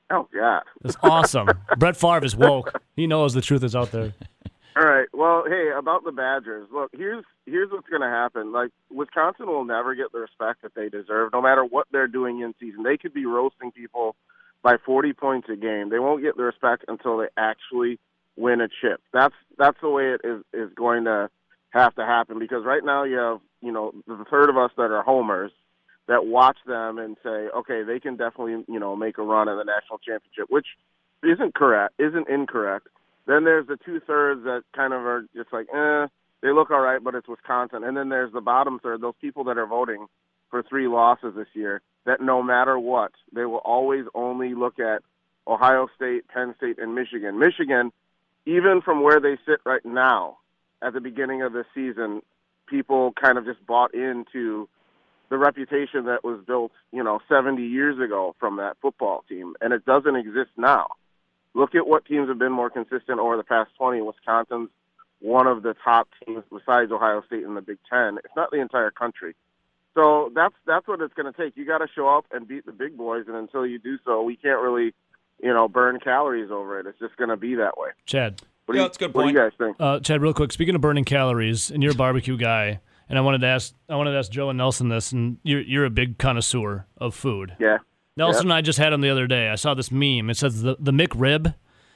oh God. It's awesome. Brett Favre is woke. He knows the truth is out there. All right. Well, hey, about the Badgers. Look, here's here's what's going to happen. Like Wisconsin will never get the respect that they deserve, no matter what they're doing in season. They could be roasting people by 40 points a game. They won't get the respect until they actually win a chip. That's that's the way it is is going to have to happen because right now you have you know the third of us that are homers that watch them and say, okay, they can definitely you know make a run at the national championship, which isn't correct, isn't incorrect. Then there's the two thirds that kind of are just like, eh, they look all right, but it's Wisconsin. And then there's the bottom third, those people that are voting for three losses this year, that no matter what, they will always only look at Ohio State, Penn State, and Michigan. Michigan, even from where they sit right now, at the beginning of the season, people kind of just bought into the reputation that was built, you know, 70 years ago from that football team, and it doesn't exist now. Look at what teams have been more consistent over the past 20. Wisconsin's one of the top teams besides Ohio State in the Big Ten. It's not the entire country. So that's that's what it's going to take. You got to show up and beat the big boys, and until you do so, we can't really, you know, burn calories over it. It's just going to be that way. Chad, What do Yeah, you, that's a good What do you guys think? uh, Chad, real quick. Speaking of burning calories, and you're a barbecue guy, and I wanted to ask, I wanted to ask Joe and Nelson this, and you're you're a big connoisseur of food. Yeah. Nelson and I just had him the other day. I saw this meme. It says the the McRib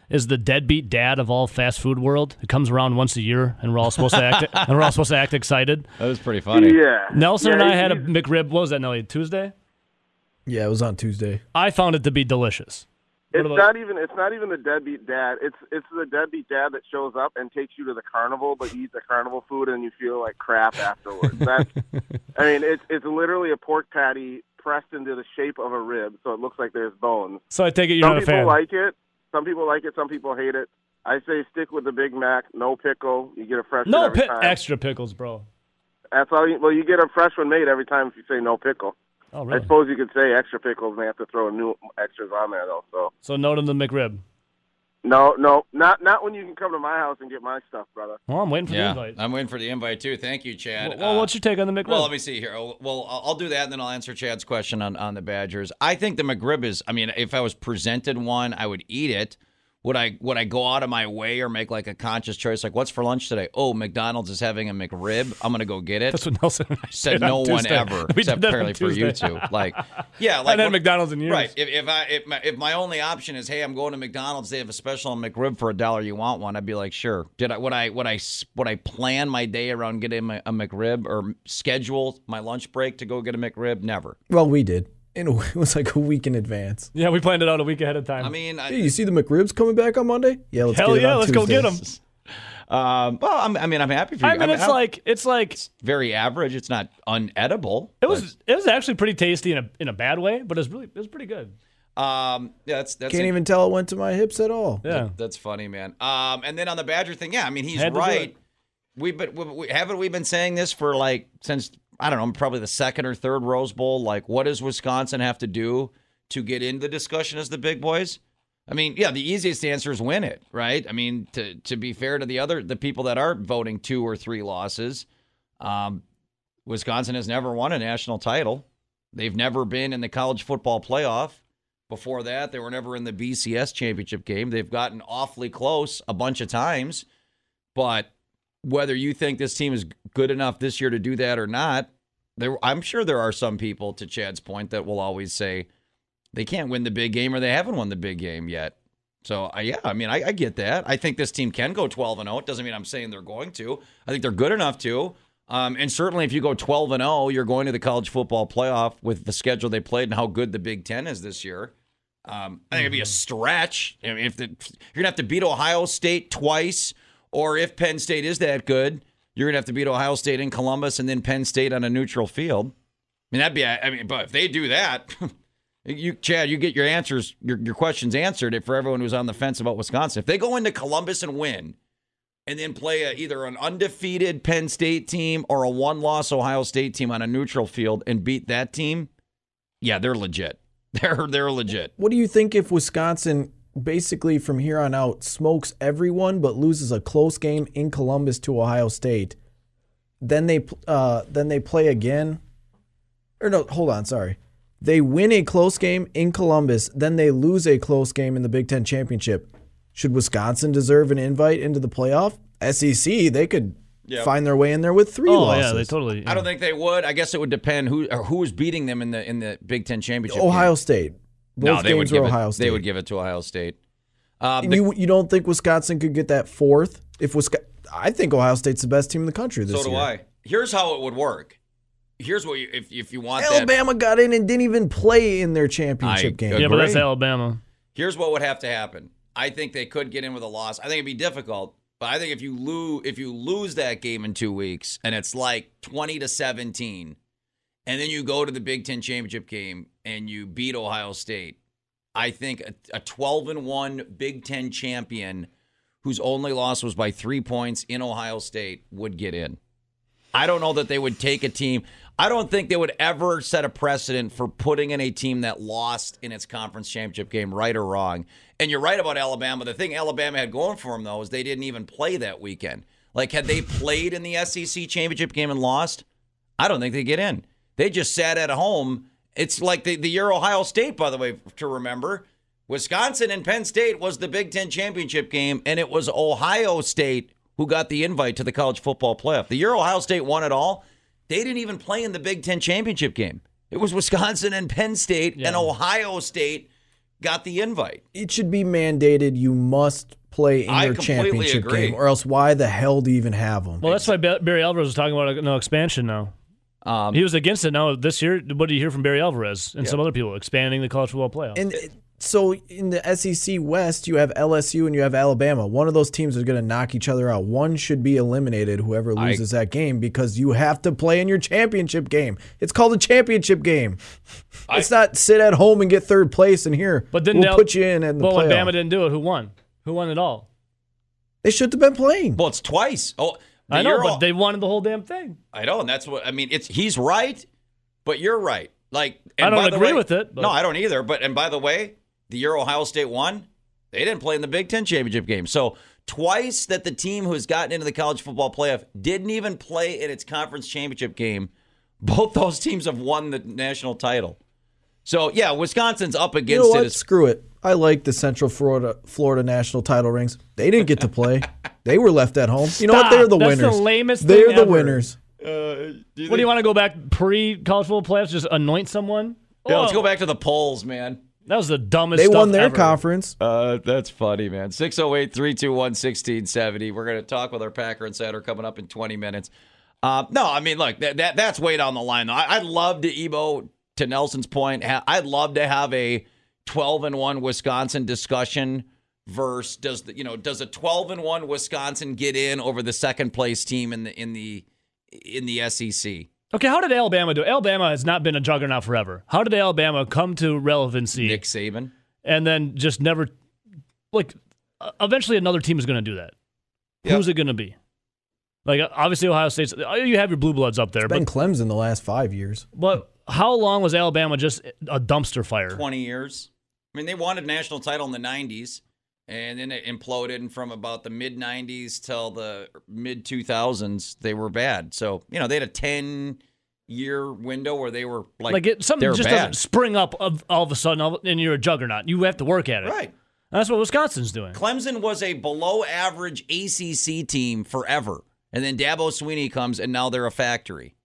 is the deadbeat dad of all fast food world. It comes around once a year, and we're all supposed to act and we're all supposed to act excited. That was pretty funny. Yeah. Nelson and I had a McRib. What was that, Nelly? Tuesday. Yeah, it was on Tuesday. I found it to be delicious. What It's not even it's not even the deadbeat dad. It's it's the deadbeat dad that shows up and takes you to the carnival, but you eat the carnival food and you feel like crap afterwards. That's I mean, it's it's literally a pork patty pressed into the shape of a rib, so it looks like there's bones. So I take it you're some not a people like it. Some people like it. Some people hate it. I say stick with the Big Mac, no pickle. You get a fresh one no every pi- time. extra pickles, bro. That's all. You, well, you get a fresh one made every time if you say no pickle. Oh, really? I suppose you could say extra pickles, and they have to throw new extras on there though. So. So note on the McRib. No, no, not not when you can come to my house and get my stuff, brother. Well, I'm waiting for the invite. I'm waiting for the invite too. Thank you, Chad. well, Uh, what's your take on the McRib? Well, let me see here. Oh, Well, I'll I'll do that, and then I'll answer Chad's question on, on the Badgers. I think the McRib is. I mean, if I was presented one, I would eat it. Would I would I go out of my way or make like a conscious choice? Like, what's for lunch today? Oh, McDonald's is having a McRib. I'm gonna go get it. That's what Nelson and I Said did on no one Tuesday. ever, We except did that apparently for you Tuesday. two. Like, yeah, like I had when- McDonald's in years. Right. If, if I if my, if my only option is hey I'm going to McDonald's they have a special on McRib for a dollar you want one I'd be like sure. Did I would I would I would I plan my day around getting a, a McRib or schedule my lunch break to go get a McRib? Never. Well, we did. In a, it was like a week in advance. Yeah, we planned it out a week ahead of time. I mean, I, Hey, you see the McRibs coming back on Monday? Yeah, let's Hell get it yeah, on let's go Tuesday. get 'em. Um, well, I'm, I mean, I'm happy for you. I mean, it's I'm like it's like very average. It's not unedible. it was it was actually pretty tasty in a in a bad way, but it was really it was pretty good. Um, yeah, that's that's Can't even tell it went to my hips at all. Yeah. That's funny, man. Um, and then on the Badger thing, yeah, I mean, he's Had right. We've been, we, we, haven't we been saying this for like since I don't know, I'm probably the second or third Rose Bowl. Like, what does Wisconsin have to do to get into the discussion as the big boys? I mean, yeah, the easiest answer is win it, right? I mean, to to be fair to the other the people that are voting two or three losses, um, Wisconsin has never won a national title. They've never been in the college football playoff. Before that, they were never in the BCS championship game. They've gotten awfully close a bunch of times, but whether you think this team is good enough this year to do that or not, there I'm sure there are some people to Chad's point that will always say they can't win the big game or they haven't won the big game yet. So yeah, I mean I, I get that. I think this team can go 12 and 0. It doesn't mean I'm saying they're going to. I think they're good enough to. Um, and certainly, if you go 12 and 0, you're going to the college football playoff with the schedule they played and how good the Big Ten is this year. Um, I think it'd be a stretch. I mean, if the, you're gonna have to beat Ohio State twice, or if Penn State is that good, you're gonna have to beat Ohio State in Columbus and then Penn State on a neutral field. I mean, that'd be. I mean, but if they do that, you, Chad, you get your answers, your your questions answered. For everyone who's on the fence about Wisconsin, if they go into Columbus and win, and then play a, either an undefeated Penn State team or a one-loss Ohio State team on a neutral field and beat that team, yeah, they're legit. They're they're legit. What do you think if Wisconsin basically from here on out smokes everyone but loses a close game in Columbus to Ohio State? Then they uh, then they play again. Or no, hold on, sorry. They win a close game in Columbus, then they lose a close game in the Big Ten championship. Should Wisconsin deserve an invite into the playoff? SEC, they could Yep. find their way in there with three Oh losses. yeah, they totally. I don't think they would. I guess it would depend who or who was beating them in the in the Big Ten championship. Ohio game. State. Both no, they would games were give it. Ohio State. They would give it to Ohio State. Um, the- you you don't think Wisconsin could get that fourth? If Wisconsin, I think Ohio State's the best team in the country this year. so do year. I. Here's how it would work. Here's what you if if you want that. Alabama got in and didn't even play in their championship I game. agree. yeah, but that's Alabama. Here's what would have to happen. I think they could get in with a loss. I think it'd be difficult, but I think if you lose if you lose that game in 2 weeks and it's like 20 to 17 and then you go to the Big 10 championship game and you beat Ohio State, I think a, a 12 and 1 Big 10 champion whose only loss was by 3 points in Ohio State would get in. I don't know that they would take a team. I don't think they would ever set a precedent for putting in a team that lost in its conference championship game, right or wrong. And you're right about Alabama. The thing Alabama had going for them, though, is they didn't even play that weekend. Like, had they played in the SEC championship game and lost, I don't think they'd get in. They just sat at home. It's like the, the year Ohio State, by the way, to remember. Wisconsin and Penn State was the Big Ten championship game, and it was Ohio State who got the invite to the college football playoff. The year Ohio State won it all, they didn't even play in the Big Ten championship game. It was Wisconsin and Penn State, and Ohio State got the invite. It should be mandated. You must play in I your championship agree. game, or else why the hell do you even have them? Well, that's why Barry Alvarez was talking about uh, no expansion now. Um, He was against it now this year. What do you hear from Barry Alvarez and some other people expanding the college football playoff? And so in the SEC West, you have LSU and you have Alabama. One of those teams is going to knock each other out. One should be eliminated, whoever I- loses that game, because you have to play in your championship game. It's called a championship game. it's not sit at home and get third place and here. but didn't we'll Al- put you in And well, when playoff. Bama didn't do it, who won? Who won it all? They should have been playing. well, it's twice. Oh, the I know, but Al- they wanted the whole damn thing. I know, and that's what I mean. It's he's right, but you're right. Like I and don't by the agree way- with it, but- No, I don't either. But and by the way, the year Ohio State won, they didn't play in the Big Ten championship game. So twice that the team who has gotten into the college football playoff didn't even play in its conference championship game. Both those teams have won the national title. So yeah, Wisconsin's up You against know it. what? as- Screw it. I like the Central Florida Florida national title rings. They didn't get to play. they were left at home. You know what? They're the That's the winners. lamest They're thing the ever. winners. What do you want to go back pre college football playoffs? Just anoint someone? Yeah, let's go back to the polls, man. That was the dumbest. They stuff won their ever. conference. Uh, that's funny, man. 608 321 1670. We're going to talk with our Packer Insider coming up in 20 minutes. Uh, no, I mean, look, that, that that's way down the line. Though. I, I'd love to, Ebo, to Nelson's point, ha- I'd love to have a 12 and 1 Wisconsin discussion versus does the you know does a 12 and 1 Wisconsin get in over the second place team in the in the in the SEC? Okay, how did Alabama do? Alabama has not been a juggernaut forever. How did Alabama come to relevancy Nick Saban. and then just never like uh, eventually another team is going to do that. Yep. Who's it going to be? Like obviously Ohio State's uh, you have your blue bloods up there, Been but Clemson the last five years. but how long was Alabama just a dumpster fire? 20 years. I mean, they wanted a national title in the 90s, and then it imploded. And from about the mid 90s till the mid 2000s, they were bad. So, you know, they had a 10 year window where they were like, Like it, something just bad. doesn't spring up of, all of a sudden, all, and you're a juggernaut. You have to work at it. Right. That's what Wisconsin's doing. Clemson was a below average ACC team forever. And then Dabo Swinney comes, and now they're a factory.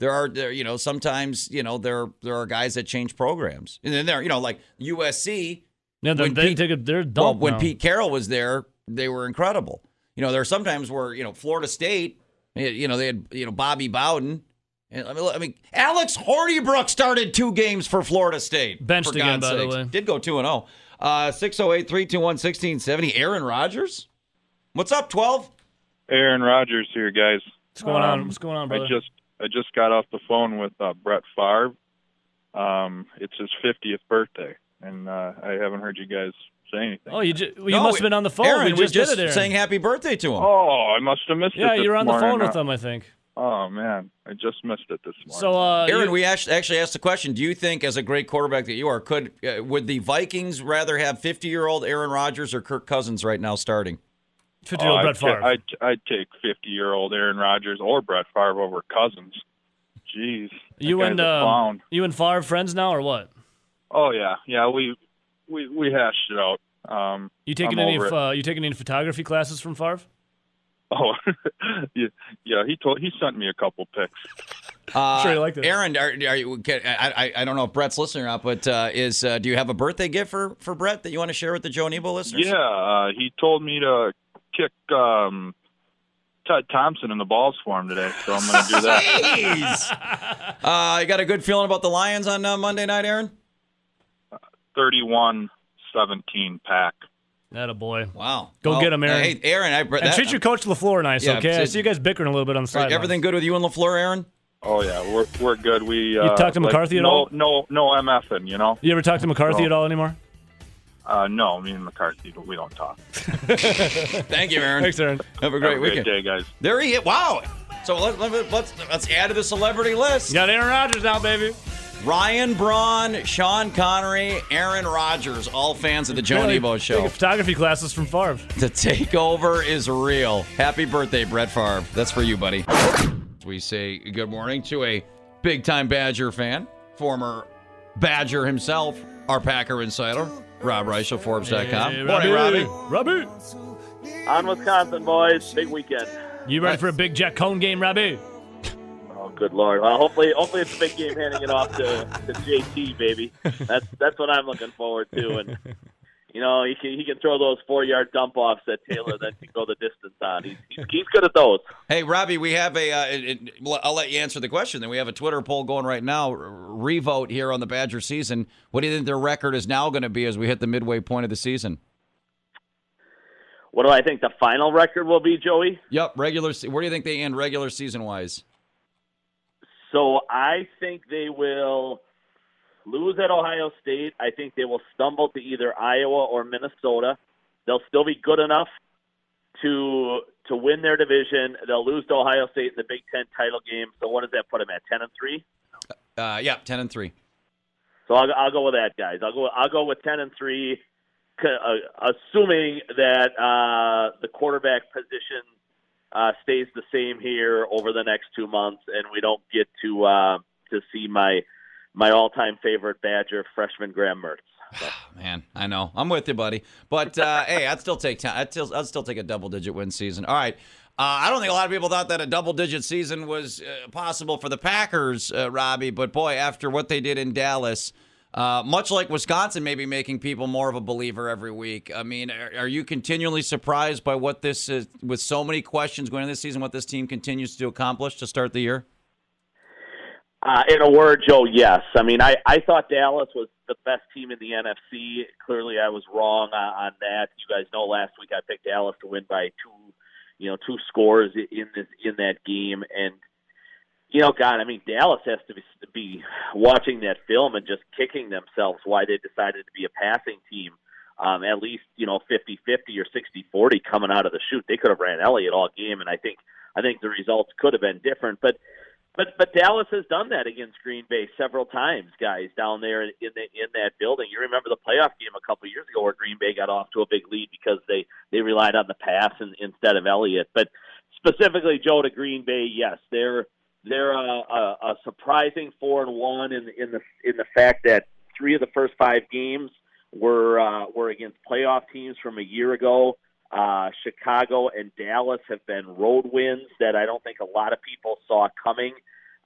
There are, there, you know, sometimes, you know, there there are guys that change programs, and then there, you know, like USC. Yeah, they're, When they Pete- take a, they're Well, when now. Pete Carroll was there, they were incredible. You know, there are sometimes where you know Florida State, eh, you know, they had you know Bobby Bowden. And I mean, I mean, Alex Hornibrook started two games for Florida State. Benched again, God's by the way. Did go 2 and 0. Uh 608 321 1670. Aaron Rodgers? What's up, 12? Aaron Rodgers here, guys. What's going on? Um, What's going on, brother? I just I just got off the phone with uh, Brett Favre. Um, it's his 50th birthday, and uh, I haven't heard you guys say anything. oh, you ju- you No, must have been on the phone. Aaron, we just, just did it, Aaron. saying happy birthday to him. Oh, I must have missed it. yeah, this you were on the morning. phone with them, I think. Oh man, I just missed it this morning. So, uh, Aaron, you- we actually actually asked the question: Do you think, as a great quarterback that you are, could uh, would the Vikings rather have fifty-year-old Aaron Rodgers or Kirk Cousins right now starting? 50 year old Brett I'd, Favre. I'd, I'd take 50 year old Aaron Rodgers or Brett Favre over Cousins. Jeez, you and a uh, you and Favre friends now or what? Oh yeah, yeah. We we we hashed it out. Um, You taking I'm any uh, you taking any photography classes from Favre? Oh, yeah, yeah. He told he sent me a couple pics. Uh, Sure you liked it. Aaron, are, are you? can- I, I I don't know if Brett's listening or not, but uh, is uh, do you have a birthday gift for for Brett that you want to share with the Joe Nebo listeners? Yeah, uh, he told me to kick um, Ted Thompson in the balls for him today, so I'm going to do that. Jeez. uh, you got a good feeling about the Lions on uh, Monday night, Aaron? 31-17 pack. That a boy. Wow. Go Well, get him, Aaron. Hey, Aaron, I, And treat your coach Lafleur nice, Yeah, okay? I see you guys bickering a little bit on the side. everything good with you and Lafleur, Aaron? Oh yeah, we're we're good. We uh, talked to like, McCarthy at no, all? No, no MFing, you know. You ever talk to McCarthy No. at all anymore? Uh, no, me and McCarthy, but we don't talk. Thank you, Aaron. Thanks, Aaron. Have a Have great a weekend. day, guys. There he is. Wow. So let, let, let's let's add to the celebrity list. You got Aaron Rodgers now, baby. Ryan Braun, Sean Connery, Aaron Rodgers, all fans of the Joe Really Nebo Show. taking Photography classes from Favre. The takeover is real. Happy birthday, Brett Favre. That's for you, buddy. We say good morning to a big time Badger fan, former Badger himself, our Packer insider, Rob Reischel, Forbes.com. Hey, morning, Robbie. Robbie. On Wisconsin, boys. Big weekend. You ready for a big Jack Coan game, Robbie? Oh, good lord. Well, hopefully, hopefully it's a big game handing it off to, to JT, baby. That's that's what I'm looking forward to. And you know, he can he can throw those four yard dump offs that Taylor then can go the distance on. He's he's, good at those. Hey, Robbie, we have a. Uh, it, it, I'll let you answer the question. Then we have a Twitter poll going right now. Revote here on the Badger season. What do you think their record is now going to be as we hit the midway point of the season? What do I think the final record will be, Joey? Yep, regular. Where do you think they end regular season wise? So I think they will lose at Ohio State. I think they will stumble to either Iowa or Minnesota. They'll still be good enough to to win their division. They'll lose to Ohio State in the Big Ten title game. So what does that put them at? Ten and three. Uh, yeah, ten and three. So I'll, I'll go with that, guys. I'll go. I'll go with ten and three, uh, assuming that uh, the quarterback position uh, stays the same here over the next two months, and we don't get to uh, to see my my all time favorite Badger freshman Graham Mertz. Man, I know. I'm with you, buddy. But uh, hey, I'd still take ten. I'd still, I'd still take a double digit win season. All right. Uh, I don't think a lot of people thought that a double digit season was uh, possible for the Packers, uh, Robbie. But boy, after what they did in Dallas, uh, much like Wisconsin, maybe making people more of a believer every week. I mean, are, are you continually surprised by what this is, with so many questions going into this season, what this team continues to accomplish to start the year? Uh, in a word, Joe, yes. I mean, I, I thought Dallas was the best team in the NFC. Clearly, I was wrong on, on that. You guys know last week I picked Dallas to win by two, you know, two scores in this in that game, and you know, God, I mean, Dallas has to be, to be watching that film and just kicking themselves why they decided to be a passing team. Um, at least you know 50-50 or 60-40 coming out of the shoot. They could have ran Elliott all game, and I think I think the results could have been different. But but but Dallas has done that against Green Bay several times, guys, down there in the, in that building. You remember the playoff game a couple of years ago where Green Bay got off to a big lead because they they relied on the pass and, instead of Elliott. But specifically, Joe to Green Bay, yes, they're they're a, a, a surprising four and one in in the in the fact that three of the first five games were uh, were against playoff teams from a year ago. Uh, Chicago and Dallas have been road wins that I don't think a lot of people saw coming.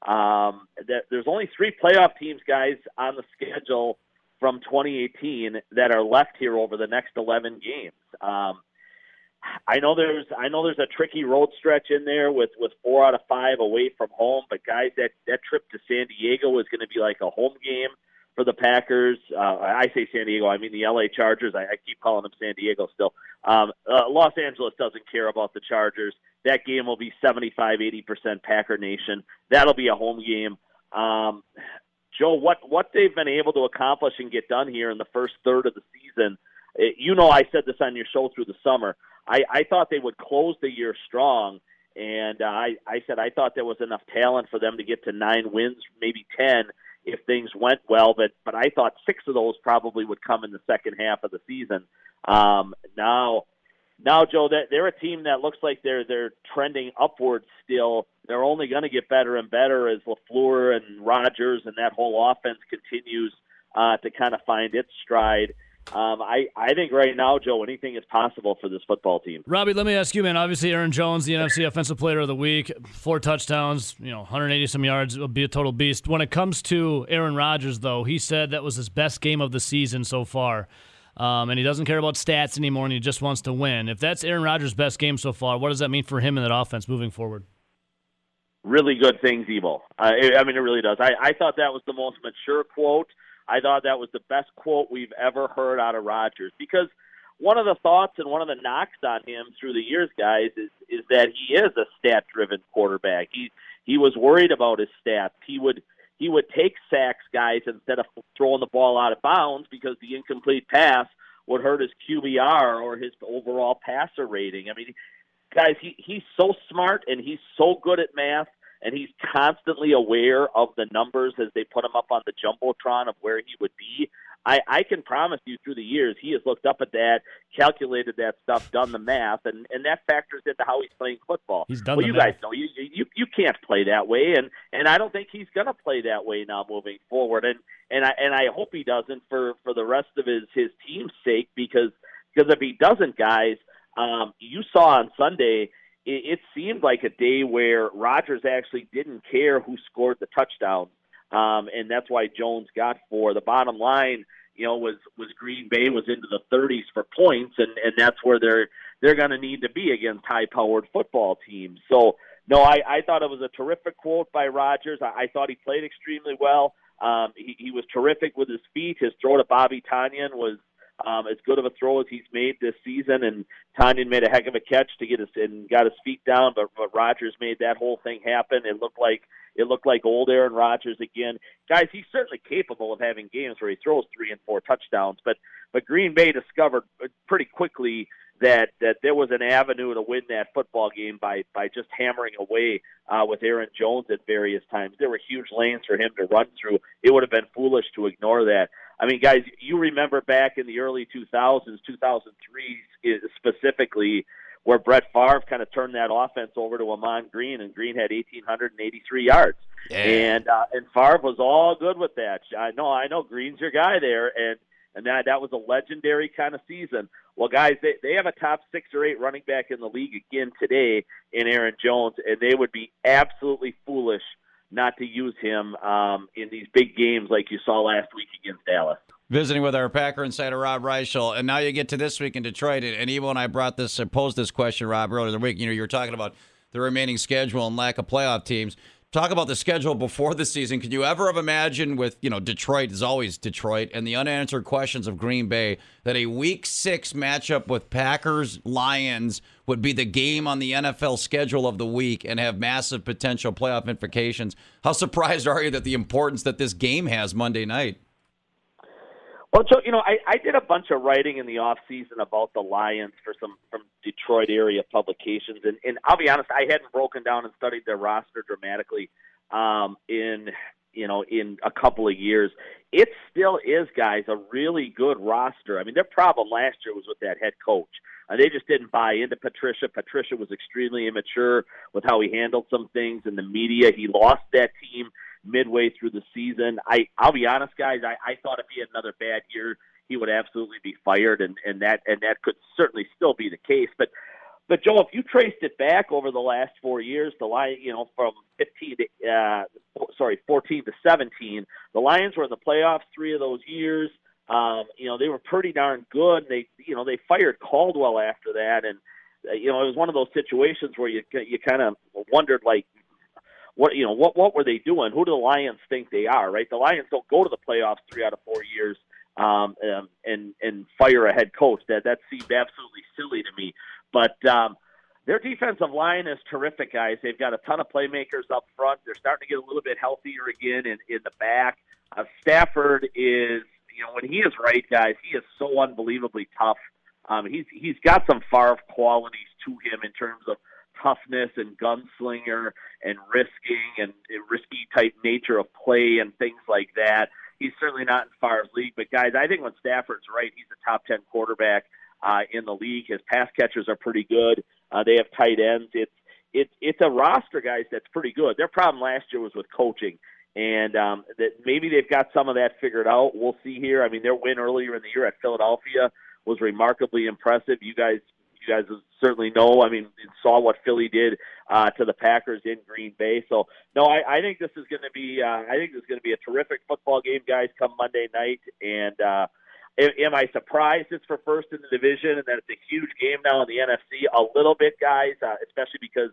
Um, that there's only three playoff teams, guys, on the schedule from 2018 that are left here over the next 11 games. Um, I know there's I know there's a tricky road stretch in there with with four out of five away from home, but guys, that that trip to San Diego is going to be like a home game for the Packers. Uh, I say San Diego, I mean the LA Chargers. I, I keep calling them San Diego still. Um, uh, Los Angeles doesn't care about the Chargers. That game will be 75, 80% Packer Nation. That'll be a home game. Um, Joe, what what they've been able to accomplish and get done here in the first third of the season. It, you know, I said this on your show through the summer. I, I thought they would close the year strong, and uh, I I said I thought there was enough talent for them to get to nine wins, maybe ten if things went well. But but I thought six of those probably would come in the second half of the season. Um, now, now, Joe, that they're a team that looks like they're they're trending upwards still. They're only going to get better and better as Lafleur and Rodgers and that whole offense continues uh, to kind of find its stride. Um, I, I think right now, Joe, anything is possible for this football team. Robbie, let me ask you, man. Obviously, Aaron Jones, the NFC Offensive Player of the Week, four touchdowns, you know, 180 some yards, will be a total beast. When it comes to Aaron Rodgers, though, he said that was his best game of the season so far. Um, and he doesn't care about stats anymore, and he just wants to win. If that's Aaron Rodgers' best game so far, what does that mean for him in that offense moving forward? Really good things, evil. Uh, I mean, it really does. I, I thought that was the most mature quote I thought that was the best quote we've ever heard out of Rodgers because one of the thoughts and one of the knocks on him through the years, guys, is is that he is a stat driven quarterback. He he was worried about his stats. He would he would take sacks, guys, instead of throwing the ball out of bounds because the incomplete pass would hurt his QBR or his overall passer rating. I mean, guys, he he's so smart and he's so good at math and he's constantly aware of the numbers as they put him up on the jumbotron of where he would be. I, I can promise you through the years he has looked up at that, calculated that stuff, done the math, and and that factors into how he's playing football. He's done. Well, you math. guys know you you you can't play that way, and and I don't think he's going to play that way now moving forward. And and I and I hope he doesn't for for the rest of his his team's sake because because if he doesn't, guys, um, you saw on Sunday it, it seemed like a day where Rodgers actually didn't care who scored the touchdown, um, and that's why Jones got four. The bottom line, you know, was was Green Bay was into the 30s for points, and and that's where they're they're going to need to be against high-powered football teams. So. No, I, I thought it was a terrific quote by Rodgers. I, I thought he played extremely well. Um, he, he was terrific with his feet. His throw to Bobby Tonyan was um, as good of a throw as he's made this season. And Tonyan made a heck of a catch to get his and got his feet down, but, but Rodgers made that whole thing happen. It looked like it looked like old Aaron Rodgers again. Guys, he's certainly capable of having games where he throws three and four touchdowns, but but Green Bay discovered pretty quickly that that there was an avenue to win that football game by by just hammering away uh, with Aaron Jones at various times. There were huge lanes for him to run through. It would have been foolish to ignore that. I mean, guys, you remember back in the early 2000s, 2003 specifically, where Brett Favre kind of turned that offense over to Ahman Green, and Green had 1,883 yards. Yeah. And uh, and Favre was all good with that. I know, I know, Green's your guy there, and and that that was a legendary kind of season. Well, guys, they they have a top six or eight running back in the league again today in Aaron Jones, and they would be absolutely foolish not to use him um, in these big games like you saw last week against Dallas. Visiting with our Packer insider Rob Reischel, and now you get to this week in Detroit. And Evo and I brought this, uh, posed this question, Rob, earlier in the week. You know, you were talking about the remaining schedule and lack of playoff teams. Talk about the schedule before the season. Could you ever have imagined with, you know, Detroit is always Detroit and the unanswered questions of Green Bay that a week six matchup with Packers Lions would be the game on the NFL schedule of the week and have massive potential playoff implications? How surprised are you that the importance that this game has Monday night? Well, Joe, you know, I, I did a bunch of writing in the off season about the Lions for some from Detroit area publications, and, and I'll be honest, I hadn't broken down and studied their roster dramatically um, in you know in a couple of years. It still is, guys, a really good roster. I mean, their problem last year was with that head coach. Uh, they just didn't buy into Patricia. Patricia was extremely immature with how he handled some things in the media. He lost that team midway through the season. I I'll be honest, guys. I, I thought he had another bad year, he would absolutely be fired, and and that and that could certainly still be the case. But but Joe, if you traced it back over the last four years, the Lions, you know, from 15 to uh, sorry, 14 to 17, the Lions were in the playoffs three of those years. Um, you know, they were pretty darn good. They, you know, they fired Caldwell after that, and uh, you know, it was one of those situations where you you kind of wondered, like, what you know what what were they doing? Who do the Lions think they are? Right? The Lions don't go to the playoffs three out of four years um, um, and and fire a head coach. That that seemed absolutely silly to me. But um, their defensive line is terrific, guys. They've got a ton of playmakers up front. They're starting to get a little bit healthier again in in the back. Uh, Stafford is you know when he is right, guys, he is so unbelievably tough. Um, he's he's got some Favre qualities to him in terms of toughness and gunslinger and risking and risky type nature of play and things like that. He's certainly not in Favre's league, but guys, I think when Stafford's right, he's a top ten quarterback uh, in the league. His pass catchers are pretty good. Uh, they have tight ends. It's it's it's a roster, guys, that's pretty good. Their problem last year was with coaching, and um, that maybe they've got some of that figured out. We'll see here. I mean, their win earlier in the year at Philadelphia was remarkably impressive. You guys you guys certainly know. I mean, saw what Philly did uh, to the Packers in Green Bay. So, no, I, I think this is going to be. Uh, I think this is going to be a terrific football game, guys. Come Monday night, and uh, am I surprised it's for first in the division and that it's a huge game now in the NFC? A little bit, guys, uh, especially because.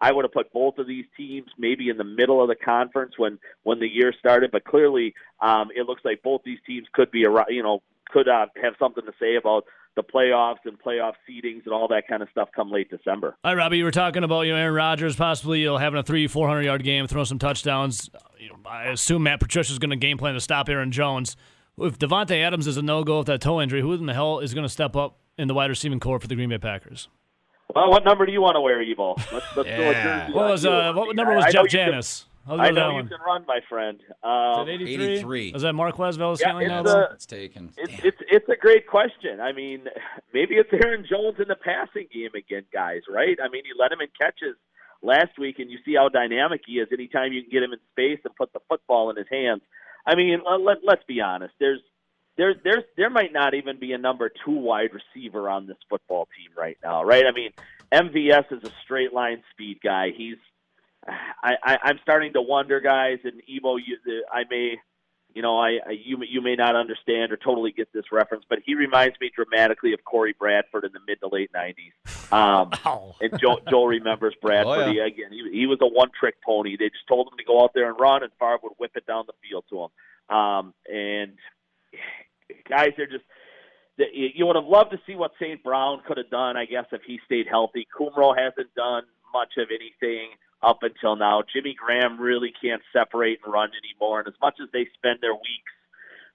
I would have put both of these teams maybe in the middle of the conference when when the year started, but clearly um, it looks like both these teams could be a you know could uh, have something to say about the playoffs and playoff seedings and all that kind of stuff come late December. Hi, Robbie. You were talking about you know Aaron Rodgers possibly you know, having a three, four hundred yard game, throwing some touchdowns. You know, I assume Matt Patricia is going to game plan to stop Aaron Jones. If Davante Adams is a no go with that toe injury, who in the hell is going to step up in the wide receiving corps for the Green Bay Packers? Well, what number do you want to wear, Evil? Let's, let's yeah. What was uh, what number was I, Jeff I Janis? I know you one. can run, my friend. Um, Is 83? 83? Was that Marquez Valdes yeah, it's, a, it's taken. It's, it's, it's a great question. I mean, maybe it's Aaron Jones in the passing game again, guys. Right? I mean, you let him in catches last week, and you see how dynamic he is. Anytime you can get him in space and put the football in his hands. I mean, let, let's be honest. There's there there's there might not even be a number two wide receiver on this football team right now, right? I mean, MVS is a straight line speed guy. He's I, I I'm starting to wonder, guys, and Evo, you, I may, you know, I, I you you may not understand or totally get this reference, but he reminds me dramatically of Corey Bradford in the mid to late '90s. Um, oh. and Joe, Joel remembers Bradford oh, yeah. again. He, he was a one-trick pony. They just told him to go out there and run, and Favre would whip it down the field to him. Um, and guys, they're just you would have loved to see what St. Brown could have done, I guess, if he stayed healthy. Kumerow hasn't done much of anything up until now. Jimmy Graham really can't separate and run anymore. And as much as they spend their weeks,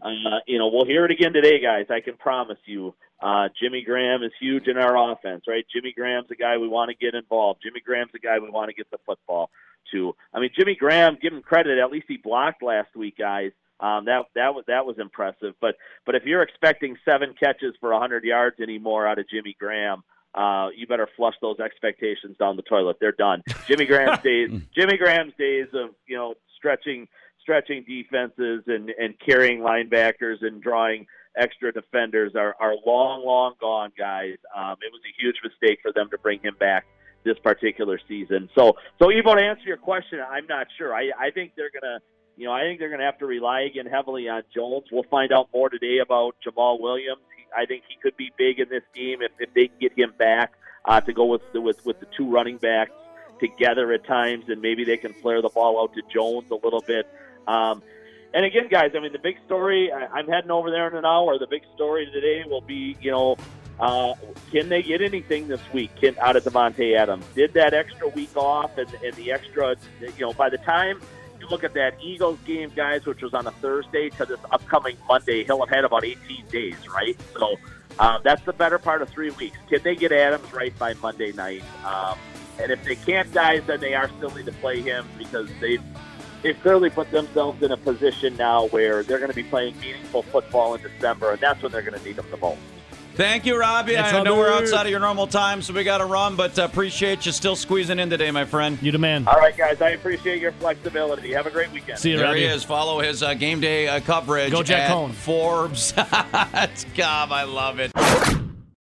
uh, you know, we'll hear it again today, guys. I can promise you. Uh, Jimmy Graham is huge in our offense, right? Jimmy Graham's the guy we want to get involved. Jimmy Graham's the guy we want to get the football to. I mean, Jimmy Graham, give him credit. At least he blocked last week, guys. Um, that that was that was impressive. But but if you're expecting seven catches for 100 yards anymore out of Jimmy Graham, uh, you better flush those expectations down the toilet. They're done. Jimmy Graham's days, Jimmy Graham's days of you know stretching stretching defenses and and carrying linebackers and drawing extra defenders are are long long gone, guys. Um, it was a huge mistake for them to bring him back this particular season. So so Evo, to answer your question, I'm not sure. I I think they're gonna. You know, I think they're going to have to rely again heavily on Jones. We'll find out more today about Jamaal Williams. I think he could be big in this game if, if they can get him back uh, to go with the, with with the two running backs together at times, and maybe they can flare the ball out to Jones a little bit. Um, and again, guys, I mean, the big story, I, I'm heading over there in an hour. The big story today will be, you know, uh, can they get anything this week can, out of Davante Adams? Did that extra week off and, and the extra, you know, by the time you look at that Eagles game, guys, which was on a Thursday, to this upcoming Monday, he'll have had about 18 days, right? So uh, that's the better part of three weeks. Can they get Adams right by Monday night? Um, and if they can't, guys, then they are still need to play him because they've they've clearly put themselves in a position now where they're going to be playing meaningful football in December, and that's when they're going to need him the most. Thank you, Robbie. Thanks, I know we're outside of your normal time, so we got to run, but uh, appreciate you still squeezing in today, my friend. You the man. All right, guys, I appreciate your flexibility. Have a great weekend. See you, There Robbie. he is. Follow his uh, game day uh, coverage Go Jack at Coan. Forbes. God, I love it.